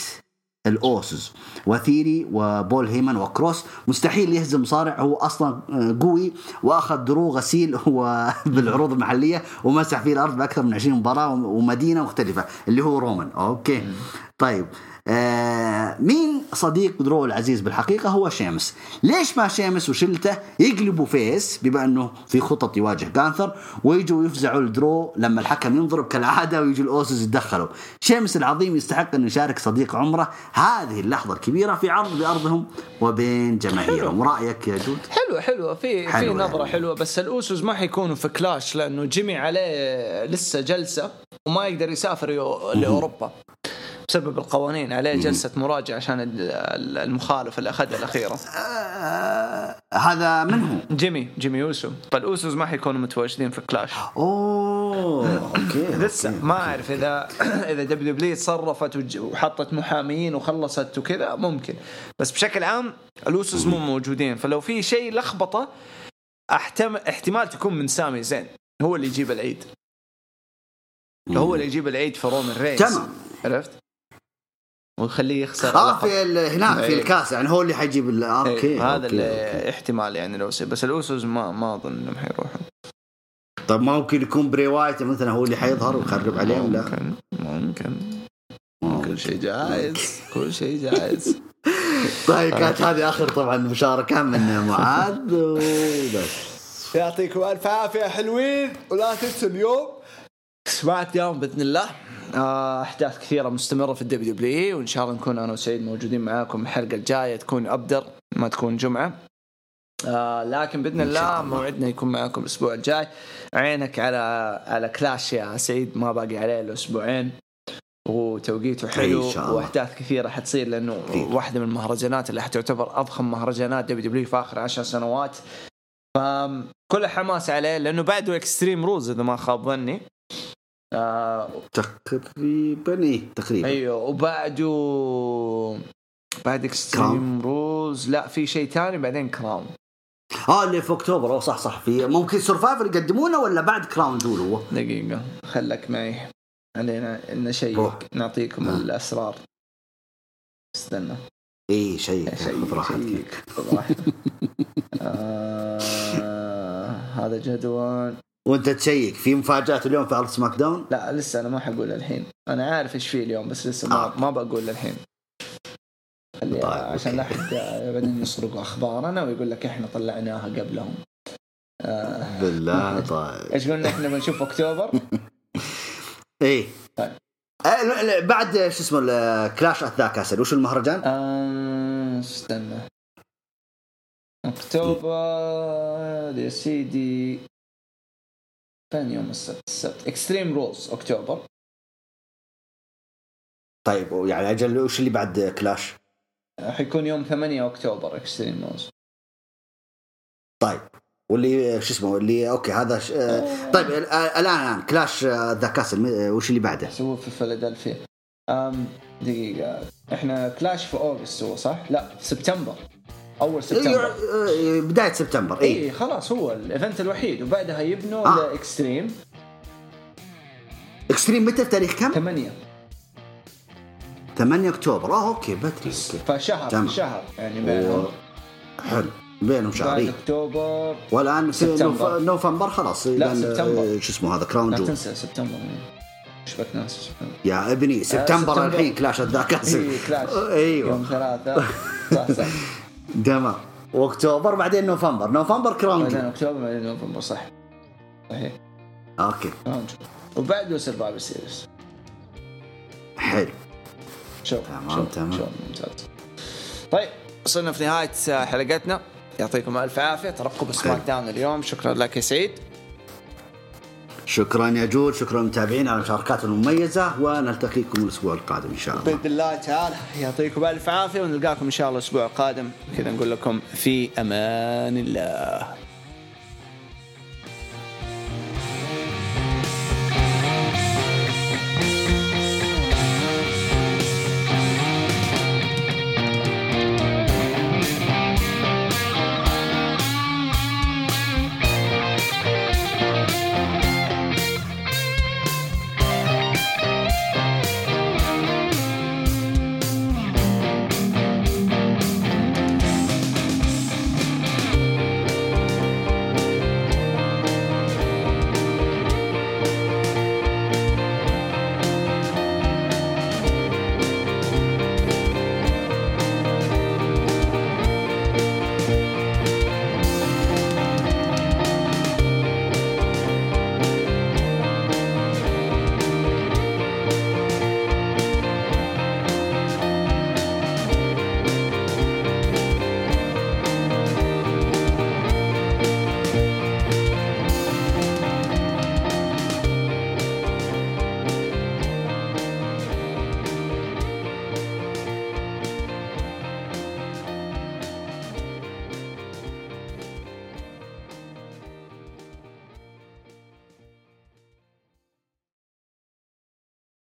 الأوسوس. وثيري وبول هيمن وكروس مستحيل يهزم مصارع هو أصلا آه، قوي وأخذ درو غسيل [laughs] هو بالعروض المحلية ومسح فيه الأرض بأكثر من 20 مباراة ومدينة مختلفة اللي هو رومان. أوكي. طيب. آه مين صديق درو العزيز؟ بالحقيقة هو شيمس. ليش ما شيمس وشلته يقلبوا face بما إنه في خطط يواجه جانثر ويجوا يفزعوا لدرو لما الحكم ينضرب كالعادة ويجوا الاوسس يتدخلوا. شيمس العظيم يستحق أن يشارك صديق عمره. هذه اللحظة الكبيرة في عرض بأرضهم وبين جماهيرهم. رأيك يا جود؟ حلوة حلوة. في في حلوة. يعني. حلوة. بس الأوسوس ما حيكونوا في كلاش لأنه جيمي عليه لسه جلسة وما يقدر يسافر لأوروبا. بسبب القوانين عليه جلسة مراجعة عشان ال- ال- المخالفه اللي اخذها الأخيرة. آه هذا من هو؟ جيمي جيمي يوسو فالاوسوس ما حيكونوا متواجدين في كلاش. أوه أوكي [laughs] لسه. ما أعرف إذا [clears throat] إذا دبليو دبليو تصرفت وحطت محاميين وخلصت وكذا ممكن. بس بشكل عام الاوسوس مو موجودين. فلو في شيء لخبطة احتمال احتمال تكون من سامي زين. هو اللي يجيب العيد. هو اللي يجيب العيد في رومان رينز تمام. عرفت؟ ويخليه يخسر آه. في ال- هناك في إيه. الكاس يعني هو اللي حيجيب ال- آه، إيه، أوكي هذا أوكي، اللي أوكي. احتمال يعني لو سي بس الأوسوس ما ما أظن إنهم حيروحوا طيب ممكن يكون بري وايت مثلا هو اللي حيظهر ويخرب عليهم؟ لا. ممكن ممكن. كل شيء جائز كل شيء جائز [laughs] طيب كانت هذه آخر طبعا مشاركة من معاذ [laughs] وبس. يعطيكم ألف عافية حلوين ولا تنسوا اليوم سماك داون بإذن الله آه، أحداث كثيرة مستمرة في الدبليو دبليو وإن شاء الله نكون أنا وسعيد موجودين معاكم الحلقة الجاية تكون أبدر ما تكون جمعة آه لكن بإذن الله. موعدنا يكون معاكم الأسبوع الجاي عينك على على Clash يا سعيد ما باقي عليه إلا أسبوعين وتوقيته حلو. وأحداث كثيرة حتصير لأنه. واحدة من المهرجانات اللي حتعتبر أضخم مهرجانات WWE آخر عشر سنوات فكل حماس عليه لأنه بعده Extreme Rules إذا ما خاب ظني آه تقريبا إيه تقريبا. أيوه وبعده بعد Extreme Rules لا في شيء ثاني بعدين Crown آه اللي في أكتوبر صح صح. في ممكن Survivor يقدمونه ولا بعد Crown Jewel هو؟ دقيقة خلك معي. علينا نشيك روح. نعطيكم آه. الأسرار. استنى. إي شيء شيء خذ راحتك. شيء خذ راحتك. [laughs] آه هذا جدول. وانت تشيك. في مفاجآت اليوم في عرض SmackDown؟ لا لسه أنا ما حقول الحين. أنا عارف إيش فيه اليوم بس لسه ما, آه. ما بقول الحين. طيب، عشان لا. احد بعدين يسرقوا أخبارنا ويقول لك إحنا طلعناها قبلهم. آه. بالله طيب. إيش قلنا إحنا بنشوف أكتوبر؟ [laughs] إيه. طيب. آه، بعد شو اسمه Clash at the Castle وش المهرجان؟ آه، استنى. أكتوبر يا سيدي فين يوم السبت. السبت. Extreme Rules اكتوبر طيب يعني أجل وش اللي بعد Clash؟ حيكون يوم 8 اكتوبر Extreme Rules طيب واللي شو اسمه اللي okay هذا ش... آه، طيب آه، الآن الآن Clash the Castle وش اللي بعده؟ سووه في فيلادلفيا أم دقيقة. إحنا Clash في August هو صح؟ لا في سبتمبر أول سبتمبر. إيه، آه، بداية سبتمبر اي اي خلاص هو ال event الوحيد وبعدها يبنوا آه. ال Extreme Extreme. متى؟ تاريخ كم؟ 8 8 أكتوبر. آه okay بدري فشهر تمام. شهر يعني بينهم. حلو. بينهم شهرين. أكتوبر والآن في سبتمبر. نوف- نوفمبر خلاص. لا، سبتمبر. شو اسمه هذا Crown لا Jewel. تنسى سبتمبر شبك ناس يا ابني سبتمبر سبتمبر. الحين Clash the Castle اي Clash يوم أيوه ثلاثة. صح صح. [laughs] تمام واكتوبر بعدين نوفمبر. نوفمبر Crown بعدين أكتوبر بعدين نوفمبر صح. صحيح. okay. راوند وبعده Survivor Series. حلو. شوف تمام، شوف تمام. شوف ممتاز. طيب وصلنا في نهاية حلقتنا. يعطيكم ألف عافية. ترقب SmackDown اليوم. شكرا لك يا سعيد. شكرا يا جود شكرا للمتابعين على مشاركاتهم المميزة ونلتقيكم الأسبوع القادم إن شاء الله. بإذن الله تعالى يعطيكم ألف عافية ونلقاكم إن شاء الله الأسبوع القادم. كذا نقول لكم في أمان الله.